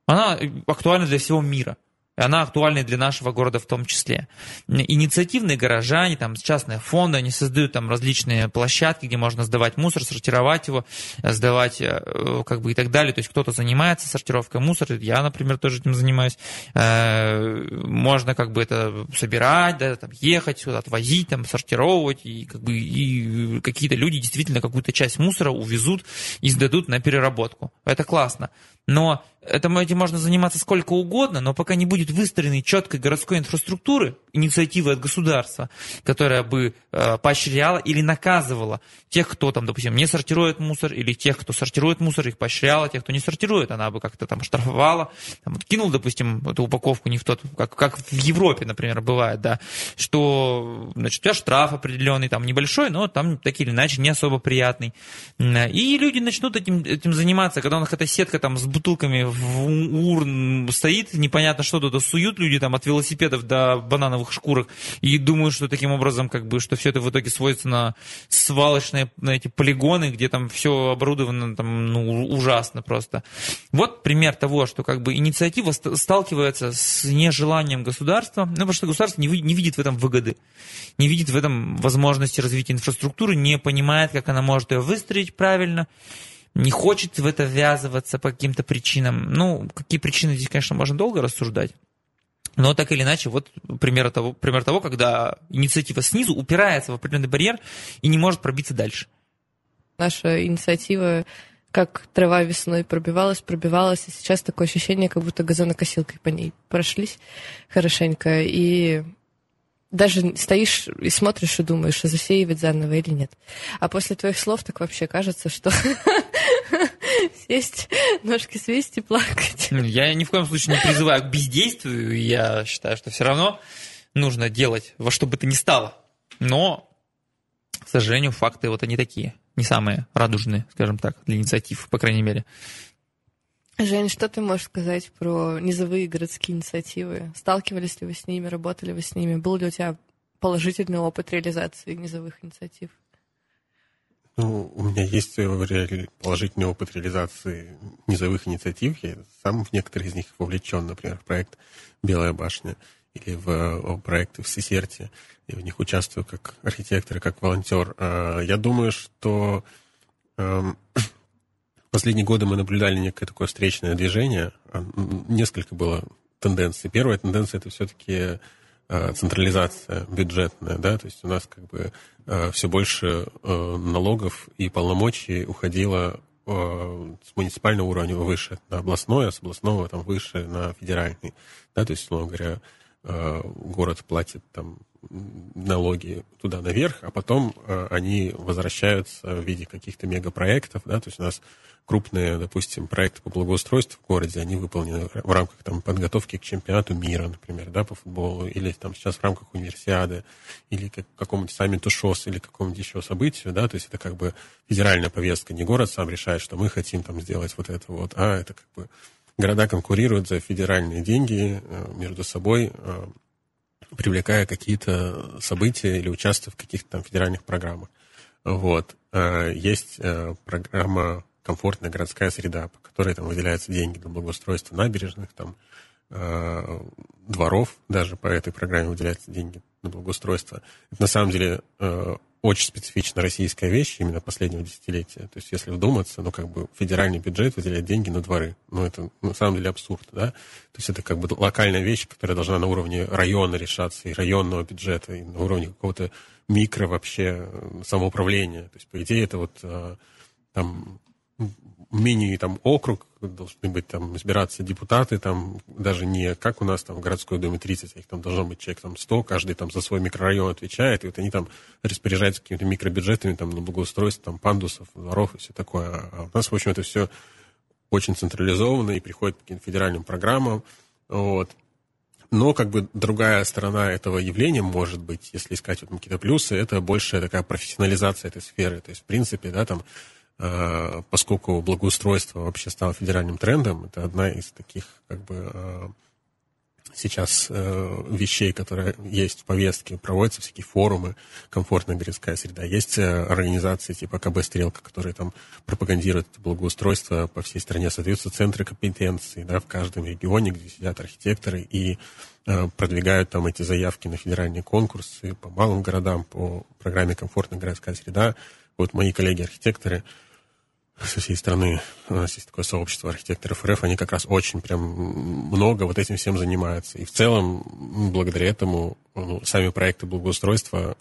Она актуальна для всего мира. Она актуальна и для нашего города в том числе. Инициативные горожане, там, частные фонды, они создают там различные площадки, где можно сдавать мусор, сортировать его, э, сдавать, э, как бы и так далее. То есть кто-то занимается сортировкой мусора, я, например, тоже этим занимаюсь. Э, Можно как бы это собирать, да, там, ехать, сюда, отвозить, там, сортировать, и, как бы, и какие-то люди действительно какую-то часть мусора увезут и сдадут на переработку. Это классно. Но этим, этим можно заниматься сколько угодно, но пока не будет выстроенной четкой городской инфраструктуры, инициативы от государства, которая бы э, поощряла или наказывала тех, кто там, допустим, не сортирует мусор, или тех, кто сортирует мусор, их поощряла, тех, кто не сортирует, она бы как-то там штрафовала, там, вот кинул, допустим, эту упаковку не в тот, как, как в Европе, например, бывает, да, что, значит, у тебя штраф определенный, там, небольшой, но там, так или иначе, не особо приятный. И люди начнут этим, этим заниматься, когда у них эта сетка там с бутылками в урн стоит, непонятно что туда суют люди там от велосипедов до банановых шкурок и думают, что таким образом как бы, что все это в итоге сводится на свалочные на эти полигоны, где там все оборудовано там, ну, ужасно просто. Вот пример того, что как бы инициатива ст- сталкивается с нежеланием государства, ну, потому что государство не, не видит в этом выгоды, не видит в этом возможности развития инфраструктуры, не понимает, как она может ее выстроить правильно, не хочет в это ввязываться по каким-то причинам. Ну, какие причины здесь, конечно, можно долго рассуждать. Но так или иначе, вот пример того, пример того, когда инициатива снизу упирается в определенный барьер и не может пробиться дальше. Наша инициатива как трава весной пробивалась, пробивалась, и сейчас такое ощущение, как будто газонокосилкой по ней прошлись хорошенько, и даже стоишь и смотришь и думаешь, а засеивать заново или нет. А после твоих слов так вообще кажется, что сесть, ножки свести, плакать. Я ни в коем случае не призываю к бездействию, я считаю, что все равно нужно делать во что бы то ни стало. Но, к сожалению, факты вот они такие, не самые радужные, скажем так, для инициатив, по крайней мере. Жень, что ты можешь сказать про низовые городские инициативы? Сталкивались ли вы с ними, работали вы с ними? Был ли у тебя положительный опыт реализации низовых инициатив? Ну, у меня есть э, положительный опыт реализации низовых инициатив. Я сам в некоторые из них вовлечен, например, в проект «Белая башня» или в проекты в Сесерте. Я в них участвую как архитектор и как волонтер. А, Я думаю, что эм, последние годы мы наблюдали некое такое встречное движение. Несколько было тенденций. Первая тенденция это все-таки централизация бюджетная, да, то есть у нас как бы все больше э, налогов и полномочий уходило э, с муниципального уровня выше на областное, а с областного там выше на федеральный, да, то есть, условно говоря, э, город платит там налоги туда наверх, а потом э, они возвращаются в виде каких-то мегапроектов, да, то есть у нас крупные, допустим, проекты по благоустройству в городе, они выполнены в рамках там, подготовки к чемпионату мира, например, да, по футболу, или там сейчас в рамках универсиады, или как, какому-нибудь саммиту ШОС, или какому-нибудь еще событию, да, то есть это как бы федеральная повестка, не город сам решает, что мы хотим там сделать вот это вот, а это как бы города конкурируют за федеральные деньги э, между собой, э, привлекая какие-то события или участвуя в каких-то там федеральных программах. Вот. Э, Есть э, программа «Комфортная городская среда», по которой там выделяются деньги для благоустройства набережных, там, э, дворов, даже по этой программе выделяются деньги на благоустройство. Это на самом деле очень специфично российская вещь именно последнего десятилетия. То есть, если вдуматься, ну, как бы федеральный бюджет выделяет деньги на дворы. Ну, это на самом деле абсурд, да? То есть, это как бы локальная вещь, которая должна на уровне района решаться, и районного бюджета, и на уровне какого-то микро вообще э, самоуправления. То есть, по идее, это вот э, там мини там округ должны быть там избираться депутаты там даже не как у нас там в городской думе 30 а их там должно быть человек там 100 каждый там за свой микрорайон отвечает и вот они там распоряжаются какими-то микробюджетами там на благоустройство там пандусов дворов и все такое а у нас в общем это все очень централизованно и приходит к каким-то федеральным программам вот Но как бы другая сторона этого явления может быть, если искать вот какие-то плюсы, это большая такая профессионализация этой сферы. То есть, в принципе, да, там, поскольку благоустройство вообще стало федеральным трендом, это одна из таких как бы э, сейчас э, вещей, которые есть в повестке, проводятся всякие форумы, комфортная городская среда. Есть э, организации типа КБ «Стрелка», которые там пропагандируют благоустройство по всей стране. Создаются центры компетенции да, в каждом регионе, где сидят архитекторы и э, продвигают там эти заявки на федеральные конкурсы по малым городам, по программе «Комфортная городская среда». Вот мои коллеги-архитекторы – со всей страны. У нас есть такое сообщество архитекторов РФ, они как раз очень прям много вот этим всем занимаются. И в целом, благодаря этому, ну, сами проекты благоустройства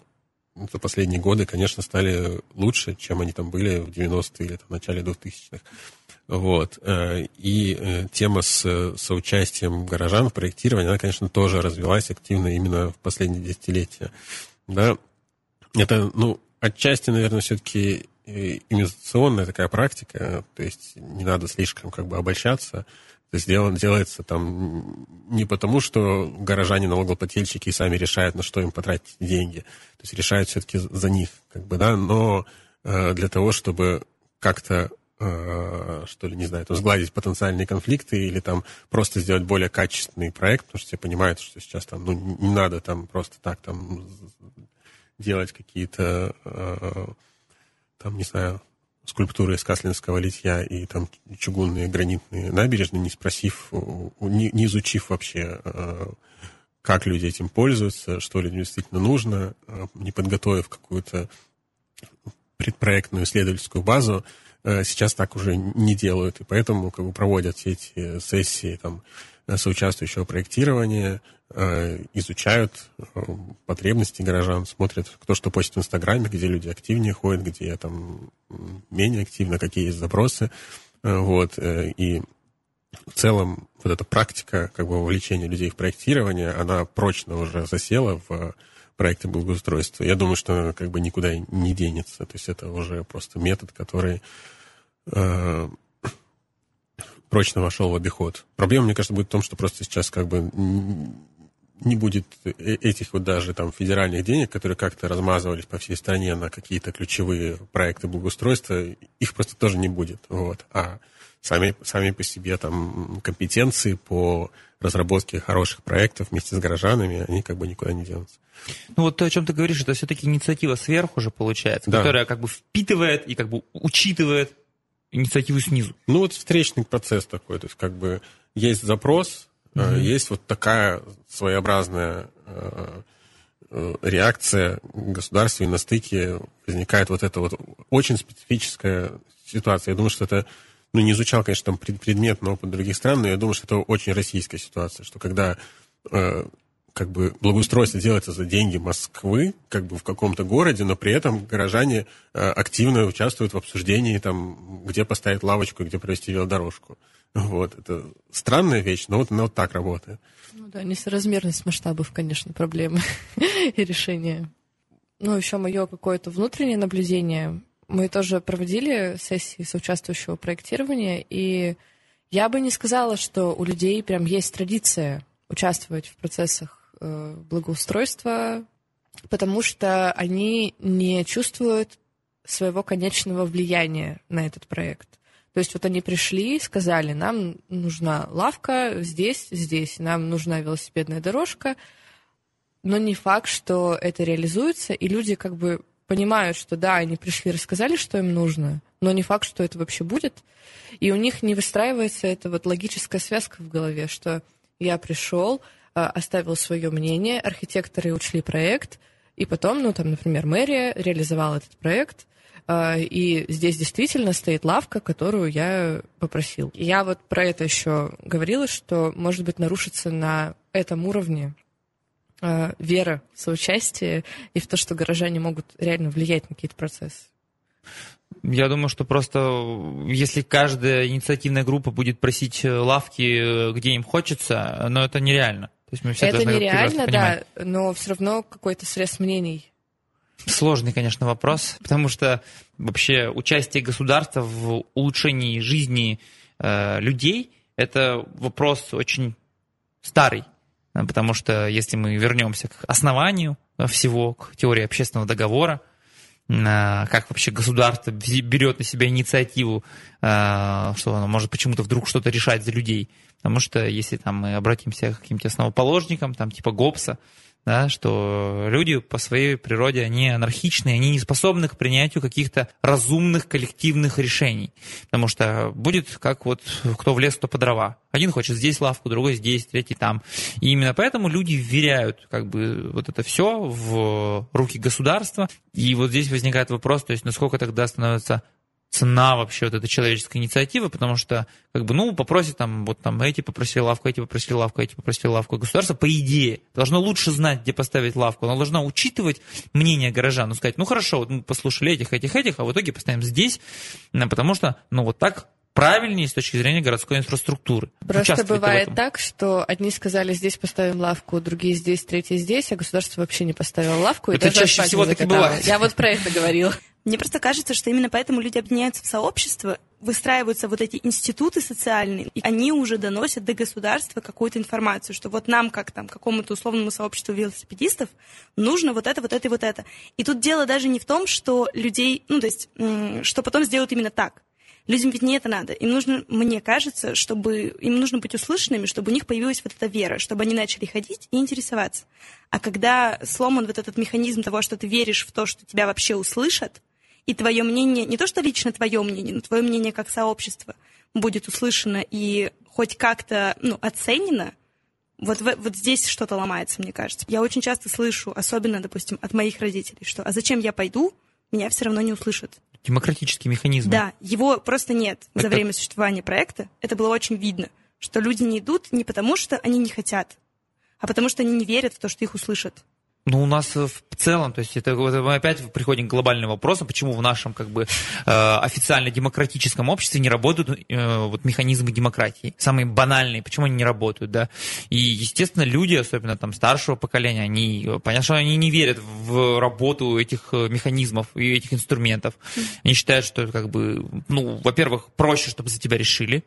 за последние годы, конечно, стали лучше, чем они там были в 90-е или там, в начале 2000-х. Вот. Э, и э, тема с соучастием горожан в проектировании, она, конечно, тоже развилась активно именно в последние десятилетия. Да? Это, ну, отчасти, наверное, все-таки имитационная такая практика, то есть не надо слишком как бы обольщаться. То есть делается там не потому, что горожане налогоплательщики сами решают, на что им потратить деньги. То есть решают все-таки за них, как бы, да, но э, для того, чтобы как-то э, что ли, не знаю, там, сгладить потенциальные конфликты или там просто сделать более качественный проект, потому что все понимают, что сейчас там, ну, не надо там просто так там делать какие-то э, там, не знаю, скульптуры из Каслинского литья и там чугунные гранитные набережные, не спросив, не, изучив вообще, э, как люди этим пользуются, что людям действительно нужно, э, не подготовив какую-то предпроектную исследовательскую базу, э, сейчас так уже не делают, и поэтому как бы проводят все эти сессии там, соучаствующего проектирования, Э, изучают э, потребности горожан, смотрят, кто что постит в Инстаграме, где люди активнее ходят, где там менее активно, какие есть запросы. Э, вот. И в целом вот эта практика как бы вовлечения людей в проектирование, она прочно уже засела в проекты благоустройства. Я думаю, что как бы никуда не денется. То есть это уже просто метод, который прочно вошел в обиход. Проблема, мне кажется, будет в том, что просто сейчас как бы не будет э, этих вот даже там федеральных денег, которые как-то размазывались по всей стране на какие-то ключевые проекты благоустройства, их просто тоже не будет. Вот. А сами, сами по себе там компетенции по разработке хороших проектов вместе с горожанами, они как бы никуда не денутся. Ну вот то, о чем ты говоришь, это все-таки инициатива сверху же получается, да. которая как бы впитывает и как бы учитывает инициативу снизу. Ну вот встречный процесс такой, то есть как бы есть запрос, Mm-hmm. Есть вот такая своеобразная э, э, реакция государства и на стыке возникает вот эта вот очень специфическая ситуация. Я думаю, что это, ну, не изучал, конечно, там предмет на опыт других стран, но я думаю, что это очень российская ситуация, что когда как бы благоустройство делается за деньги Москвы, как бы в каком-то городе, но при этом горожане активно участвуют в обсуждении, там, где поставить лавочку, где провести велодорожку. Вот, это странная вещь, но вот она вот так работает. Ну да, несоразмерность масштабов, конечно, проблемы и решения. Ну, еще мое какое-то внутреннее наблюдение. Мы тоже проводили сессии соучаствующего проектирования, и я бы не сказала, что у людей прям есть традиция участвовать в процессах э, благоустройства, потому что они не чувствуют своего конечного влияния на этот проект. То есть вот они пришли, сказали, нам нужна лавка здесь, здесь, нам нужна велосипедная дорожка, но не факт, что это реализуется, и люди как бы понимают, что да, они пришли, рассказали, что им нужно, но не факт, что это вообще будет. И у них не выстраивается эта вот логическая связка в голове, что я пришел, оставил свое мнение, архитекторы учли проект, и потом, ну там, например, мэрия реализовала этот проект, а, и здесь действительно стоит лавка, которую я попросил. Я вот про это еще говорила, что, может быть, нарушится на этом уровне а, вера в соучастие и в то, что горожане могут реально влиять на какие-то процессы. Я думаю, что просто если каждая инициативная группа будет просить лавки, где им хочется, но это нереально. Есть мы все это нереально, да, но все равно какой-то срез мнений Сложный, конечно, вопрос, потому что вообще участие государства в улучшении жизни э, людей это вопрос очень старый. Э, Потому что если мы вернемся к основанию э, всего, к теории общественного договора, как вообще государство берет на себя инициативу, э, что оно может почему-то вдруг что-то решать за людей. Потому что если там мы обратимся к каким-то основоположникам, там типа Гоббса, да, что люди по своей природе, они анархичные, они не способны к принятию каких-то разумных коллективных решений. Потому что будет как вот кто в лес, кто по дрова. Один хочет здесь лавку, другой здесь, третий там. И именно поэтому люди вверяют как бы вот это все в руки государства. И вот здесь возникает вопрос, то есть насколько тогда становится цена вообще вот этой человеческой инициативы, потому что, как бы, ну, попросит там, вот там, эти попросили лавку, эти попросили лавку, эти попросили лавку. Государство, по идее, должно лучше знать, где поставить лавку. Оно должно учитывать мнение горожан, ну, сказать, ну, хорошо, вот мы послушали этих, этих, этих, а в итоге поставим здесь, потому что, ну, вот так правильнее с точки зрения городской инфраструктуры. Просто бывает так, что одни сказали, здесь поставим лавку, другие здесь, третьи здесь, а государство вообще не поставило лавку. и Это даже чаще всего так и бывает. Я вот про это говорила. Мне просто кажется, что именно поэтому люди объединяются в сообщество, выстраиваются вот эти институты социальные, и они уже доносят до государства какую-то информацию, что вот нам, как там, какому-то условному сообществу велосипедистов, нужно вот это, вот это и вот это. И тут дело даже не в том, что людей, ну, то есть, что потом сделают именно так. Людям ведь не это надо. Им нужно, мне кажется, чтобы им нужно быть услышанными, чтобы у них появилась вот эта вера, чтобы они начали ходить и интересоваться. А когда сломан вот этот механизм того, что ты веришь в то, что тебя вообще услышат, и твое мнение, не то что лично твое мнение, но твое мнение как сообщество будет услышано и хоть как-то ну, оценено, вот, вот здесь что-то ломается, мне кажется. Я очень часто слышу, особенно, допустим, от моих родителей, что «а зачем я пойду? Меня все равно не услышат». Демократический механизм. Да, его просто нет за Это- время существования проекта. Это было очень видно, что люди не идут не потому, что они не хотят, а потому что они не верят в то, что их услышат. Ну, у нас э, в целом, то есть это вот мы опять приходим к глобальным вопросам, почему в нашем как бы э, официально демократическом обществе не работают э, вот механизмы демократии, самые банальные, почему они не работают, да? И естественно люди, особенно там старшего поколения, они понятно, что они не верят в работу этих э, механизмов и этих инструментов. Они считают, что как бы, ну, во-первых, проще, чтобы за тебя решили.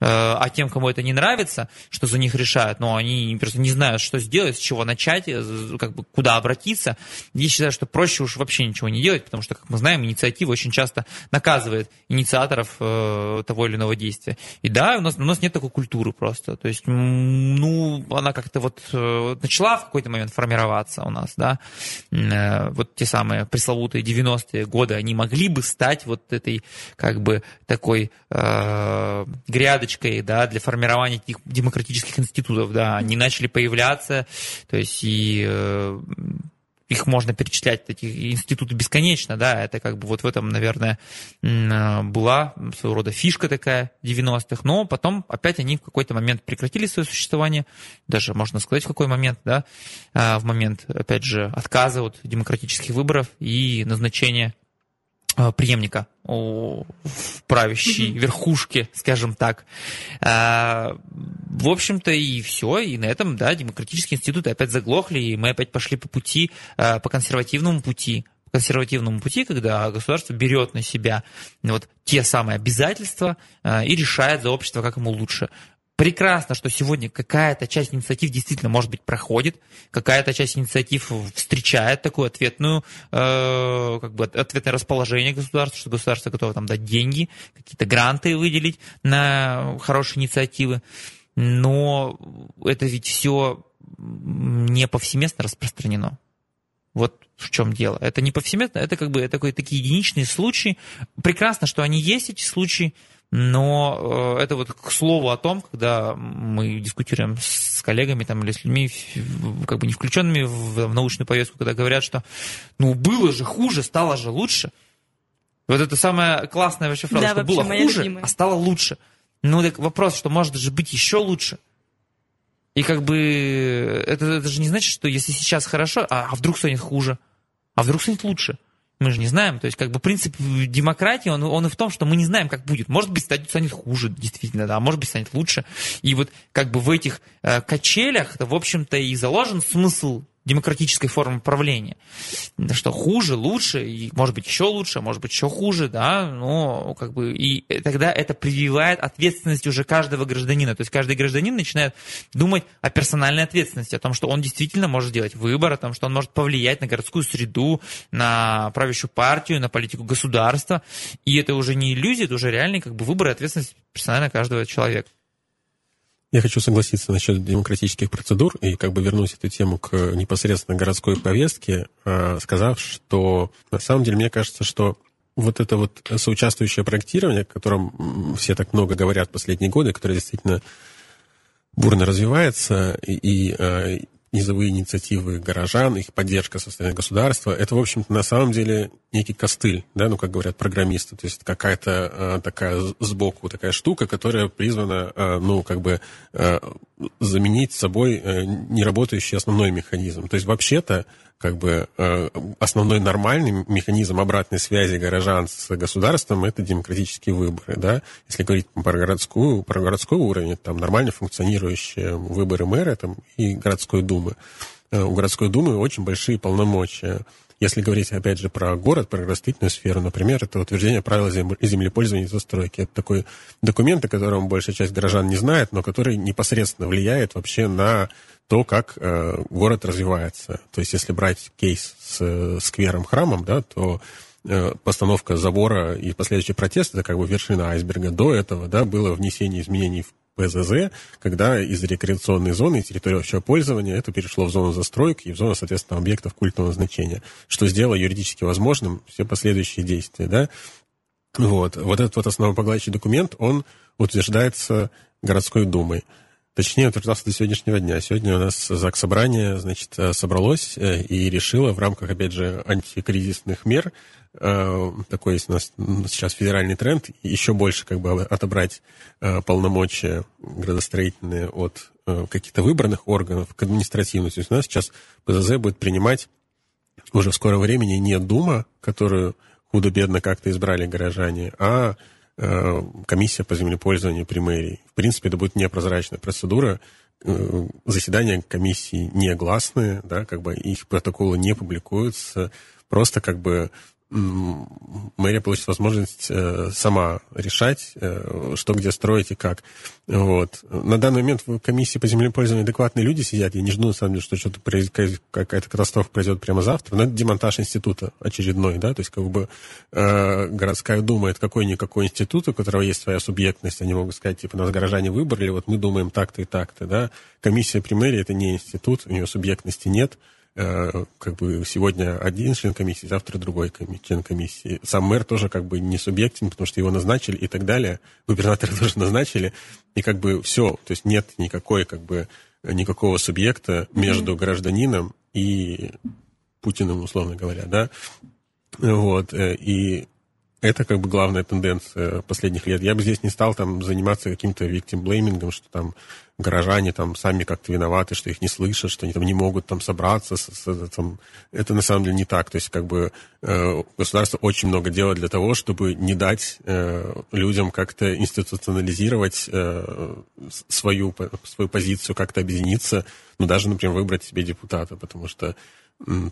Э, А тем, кому это не нравится, что за них решают, но они просто не знают, что сделать, с чего начать, э, как бы куда обратиться. Я считаю, что проще уж вообще ничего не делать, потому что, как мы знаем, инициатива очень часто наказывает инициаторов э, того или иного действия. И да, у нас, у нас нет такой культуры просто. То есть, ну, она как-то вот начала в какой-то момент формироваться у нас, да. Вот те самые пресловутые 90-е годы, они могли бы стать вот этой, как бы, такой э, грядочкой, да, для формирования этих демократических институтов, да, они начали появляться, то есть и э, их можно перечислять, эти институты бесконечно, да, это как бы вот в этом, наверное, э, была своего рода фишка такая 90-х, но потом опять они в какой-то момент прекратили свое существование, даже можно сказать в какой момент, да, а, в момент, опять же, отказа от демократических выборов и назначения э, преемника у- в правящей верхушке, скажем так. А, В общем-то и все, и на этом, да, демократические институты опять заглохли, и мы опять пошли по пути, э, по консервативному пути, по консервативному пути, когда государство берет на себя вот те самые обязательства э, и решает за общество, как ему лучше. Прекрасно, что сегодня какая-то часть инициатив действительно, может быть, проходит, какая-то часть инициатив встречает такую ответную, э, как бы от- ответное расположение государства, что государство готово там дать деньги, какие-то гранты выделить на хорошие инициативы. Но это ведь все не повсеместно распространено. Вот в чем дело. Это не повсеместно, это как бы такой, такие единичные случаи. Прекрасно, что они есть, эти случаи, но э, это вот к слову о том, когда мы дискутируем с коллегами там, или с людьми, как бы не включенными в, в научную повестку, когда говорят, что ну было же хуже, стало же лучше. Вот это самая классная вообще фраза, Да, что вообще было хуже, любимая. а стало лучше. Ну, так вопрос, что может же быть еще лучше. И как бы это, это же не значит, что если сейчас хорошо, а, а вдруг станет хуже, а вдруг станет лучше. Мы же не знаем. То есть, как бы принцип демократии, он, он и в том, что мы не знаем, как будет. Может быть, станет, станет хуже, действительно, да, может быть, станет лучше. И вот как бы в этих э, качелях, в общем-то, и заложен смысл демократической формы управления. Что хуже, лучше, и может быть еще лучше, а может быть еще хуже, да, но как бы и тогда это прививает ответственность уже каждого гражданина. То есть каждый гражданин начинает думать о персональной ответственности, о том, что он действительно может сделать выбор, о том, что он может повлиять на городскую среду, на правящую партию, на политику государства. И это уже не иллюзия, это уже реальный как бы выбор и ответственность персонально каждого человека. Я хочу согласиться насчет демократических процедур и как бы вернуть эту тему к непосредственно городской повестке, а, сказав, что на самом деле мне кажется, что вот это вот соучаствующее проектирование, о котором все так много говорят последние годы, которое действительно бурно развивается, и, и а, низовые инициативы горожан, их поддержка со стороны государства, это, в общем-то, на самом деле некий костыль, да, ну, как говорят программисты, то есть какая-то а, такая сбоку такая штука, которая призвана, а, ну, как бы а, заменить собой а, неработающий основной механизм. То есть, вообще-то, как бы э, основной нормальный механизм обратной связи горожан с государством это демократические выборы, да. Если говорить про городскую, про городской уровень, там нормально функционирующие выборы мэра там, и городской думы. Э, у городской думы очень большие полномочия. Если говорить, опять же, про город, про растительную сферу, например, это утверждение правил землепользования и застройки. Это такой документ, о котором большая часть горожан не знает, но который непосредственно влияет вообще на то, как э, город развивается. То есть, если брать кейс с э, сквером-храмом, да, то э, постановка забора и последующий протест это как бы вершина айсберга. До этого да, было внесение изменений в ПЗЗ, когда из рекреационной зоны и территории общего пользования это перешло в зону застройки и в зону, соответственно, объектов культового значения, что сделало юридически возможным все последующие действия. Да? Вот. вот этот вот основополагающий документ, он утверждается городской думой. Точнее, утверждался до сегодняшнего дня. Сегодня у нас ЗАГС Собрание, значит, э, собралось э, и решило в рамках, опять же, антикризисных мер, э, такой есть у нас сейчас федеральный тренд, еще больше как бы отобрать полномочия градостроительные от каких-то выбранных органов к административной. То есть у нас сейчас ПЗЗ будет принимать уже в скором времени не Дума, которую худо-бедно как-то избрали горожане, а комиссия по землепользованию при мэрии. В принципе, это будет непрозрачная процедура. Э, заседания комиссии негласные, да, как бы их протоколы не публикуются. Просто как бы мэрия получит возможность э, сама решать, э, что где строить и как. Вот. На данный момент в комиссии по землепользованию адекватные люди сидят. Я не жду, на самом деле, что что-то какая-то катастрофа произойдет прямо завтра. Но это демонтаж института очередной, да, то есть как бы э, городская дума это какой-никакой институт, у которого есть своя субъектность. Они могут сказать, типа, нас горожане выбрали, вот мы думаем так-то и так-то, да. Комиссия при мэрии это не институт, у нее субъектности нет. Э, как бы сегодня один член комиссии, завтра другой член комиссии. Сам мэр тоже как бы не субъектен, потому что его назначили и так далее. Губернатора тоже назначили. И как бы все, то есть нет никакой как бы никакого субъекта между гражданином и Путиным, условно говоря, да. Вот. Э, и это как бы главная тенденция последних лет. Я бы здесь не стал там заниматься каким-то виктим-блеймингом, что там горожане там сами как-то виноваты, что их не слышат, что они там не могут там собраться. С, с, там. Это на самом деле не так. То есть как бы э, государство очень много делает для того, чтобы не дать э, людям как-то институционализировать э, свою, свою позицию, как-то объединиться, ну даже, например, выбрать себе депутата, потому что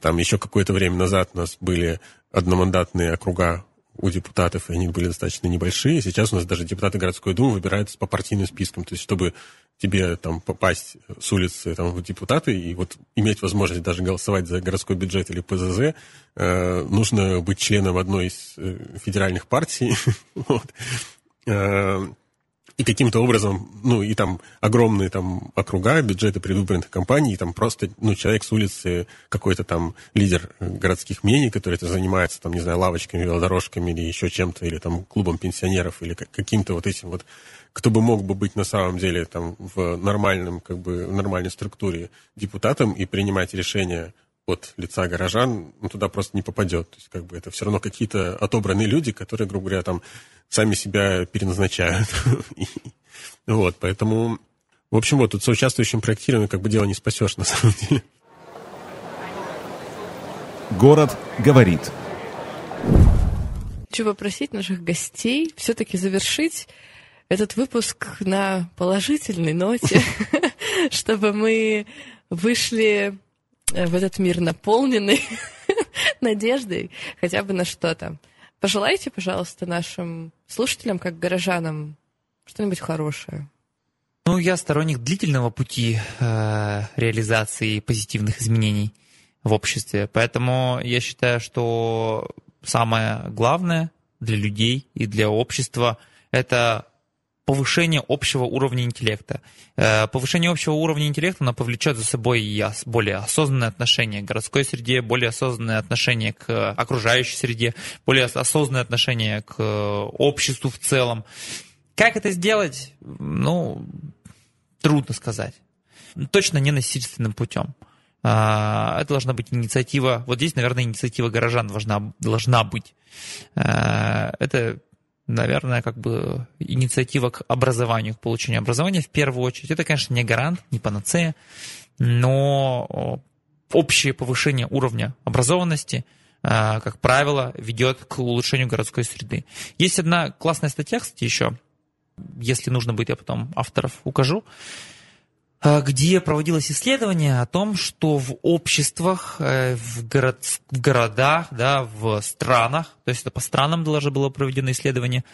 там еще какое-то время назад у нас были одномандатные округа у депутатов, и они были достаточно небольшие. Сейчас у нас даже депутаты городской думы выбираются по партийным спискам. То есть, чтобы тебе там попасть с улицы там, в депутаты и вот иметь возможность даже голосовать за городской бюджет или ПЗЗ, э, нужно быть членом одной из э, федеральных партий. вот. Э, и каким-то образом, ну, и там огромные там округа, бюджеты предвыборных кампаний, и там просто, ну, человек с улицы, какой-то там лидер городских мнений, который это занимается, там, не знаю, лавочками, велодорожками или еще чем-то, или там клубом пенсионеров, или каким-то вот этим вот, кто бы мог бы быть на самом деле там в нормальном, как бы, в нормальной структуре депутатом и принимать решения от лица горожан, ну, туда просто не попадет. То есть, как бы, это все равно какие-то отобранные люди, которые, грубо говоря, там сами себя переназначают. Вот, поэтому, в общем, вот тут соучаствующим проектированием как бы дело не спасешь, на самом деле. Город говорит. Хочу попросить наших гостей все-таки завершить этот выпуск на положительной ноте, чтобы мы вышли в этот мир наполненный надеждой хотя бы на что-то. Пожелайте, пожалуйста, нашим слушателям, как горожанам, что-нибудь хорошее. Ну, я сторонник длительного пути э, реализации позитивных изменений в обществе, поэтому я считаю, что самое главное для людей и для общества это повышение общего уровня интеллекта. Э, повышение общего уровня интеллекта, оно повлечет за собой и более осознанное отношение к городской среде, более осознанное отношение к окружающей среде, более осознанное отношение к обществу в целом. Как это сделать? Ну, трудно сказать. Точно не насильственным путем. А, это должна быть инициатива. Вот здесь, наверное, инициатива горожан должна, должна быть. Это, наверное, как бы инициатива к образованию, к получению образования в первую очередь. Это, конечно, не гарант, не панацея, но общее повышение уровня образованности – а, как правило, ведет к улучшению городской среды. Есть одна классная статья, кстати, еще если нужно будет, я потом авторов укажу, где проводилось исследование о том, что в обществах, э, в, город, в городах, да, в странах, то есть это по странам даже было проведено исследование,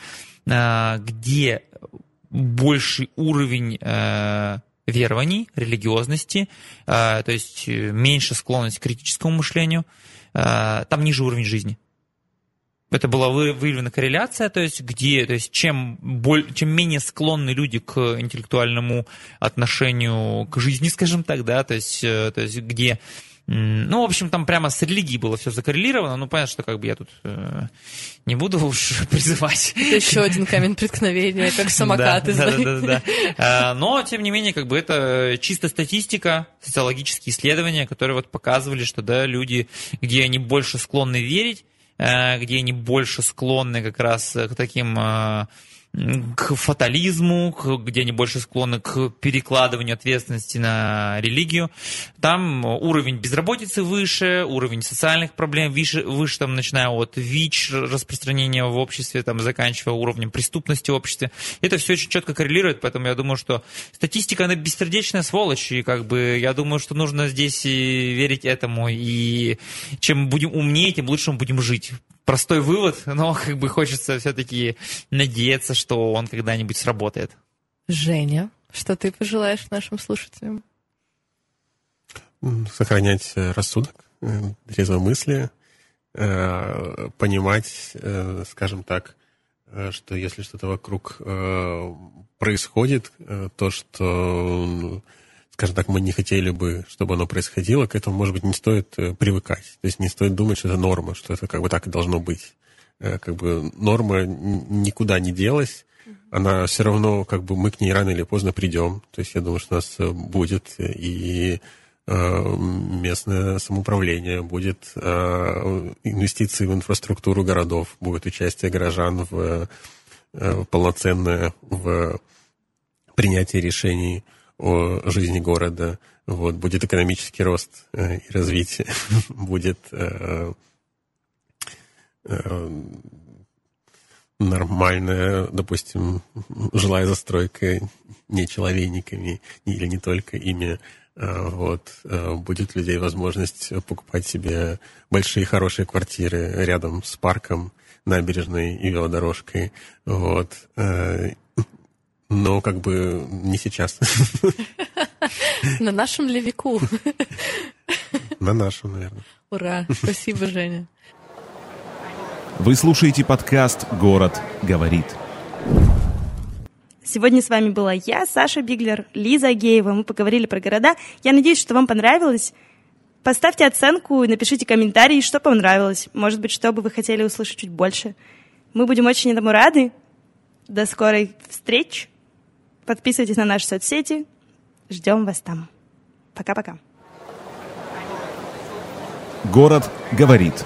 а, где больший уровень э, верований, религиозности, э, то есть меньше склонность к критическому мышлению, там ниже уровень жизни это была выявлена корреляция, то есть где, то есть чем, боль, чем менее склонны люди к интеллектуальному отношению к жизни, скажем так, да, то есть, э, то есть где ну, в общем, там прямо с религией было все закоррелировано. Ну, понятно, что как бы я тут э, не буду уж призывать. Это еще один камень преткновения, как самокаты. Да, да, да, да, да. Но, тем не менее, как бы это чисто статистика, социологические исследования, которые вот показывали, что, да, люди, где они больше склонны верить, Э, где они больше склонны как раз к таким э, к фатализму, где они больше склонны к перекладыванию ответственности на религию. Там уровень безработицы выше, уровень социальных проблем выше, выше там, начиная от ВИЧ, распространения в обществе, там, заканчивая уровнем преступности в обществе. Это все очень четко коррелирует, поэтому я думаю, что статистика, она бессердечная сволочь, и как бы я думаю, что нужно здесь верить этому, и чем будем умнее, тем лучше мы будем жить простой вывод, но как бы хочется все-таки надеяться, что он когда-нибудь сработает. Женя, что ты пожелаешь нашим слушателям? Сохранять э, рассудок, э, трезвомыслие, э, понимать, скажем так, что если что-то вокруг происходит, то, что скажем так, мы не хотели бы, чтобы оно происходило, к этому, может быть, не стоит э, привыкать. То есть не стоит думать, что это норма, что это как бы так и должно быть. Э, как бы норма никуда не делась, она все равно, как бы мы к ней рано или поздно придем. То есть я думаю, что у нас э, будет и местное самоуправление, будет инвестиции в инфраструктуру городов, будет участие горожан в полноценное в принятии решений о жизни города, вот, будет экономический рост э, и развитие, будет э, э, нормальная, допустим, жилая застройка не человейниками или не только ими, э, вот, будет людей возможность покупать себе большие хорошие квартиры рядом с парком, набережной и велодорожкой, вот, но как бы не сейчас. На нашем ли веку? На нашем, наверное. Ура! Спасибо, Женя. Вы слушаете подкаст «Город говорит». Сегодня с вами была я, Саша Биглер, Лиза Агеева. Мы поговорили про города. Я надеюсь, что вам понравилось. Поставьте оценку и напишите комментарий, что понравилось. Может быть, что бы вы хотели услышать чуть больше. Мы будем очень этому рады. До скорой встречи. Подписывайтесь на наши соцсети. Ждем вас там. Пока-пока. Город говорит.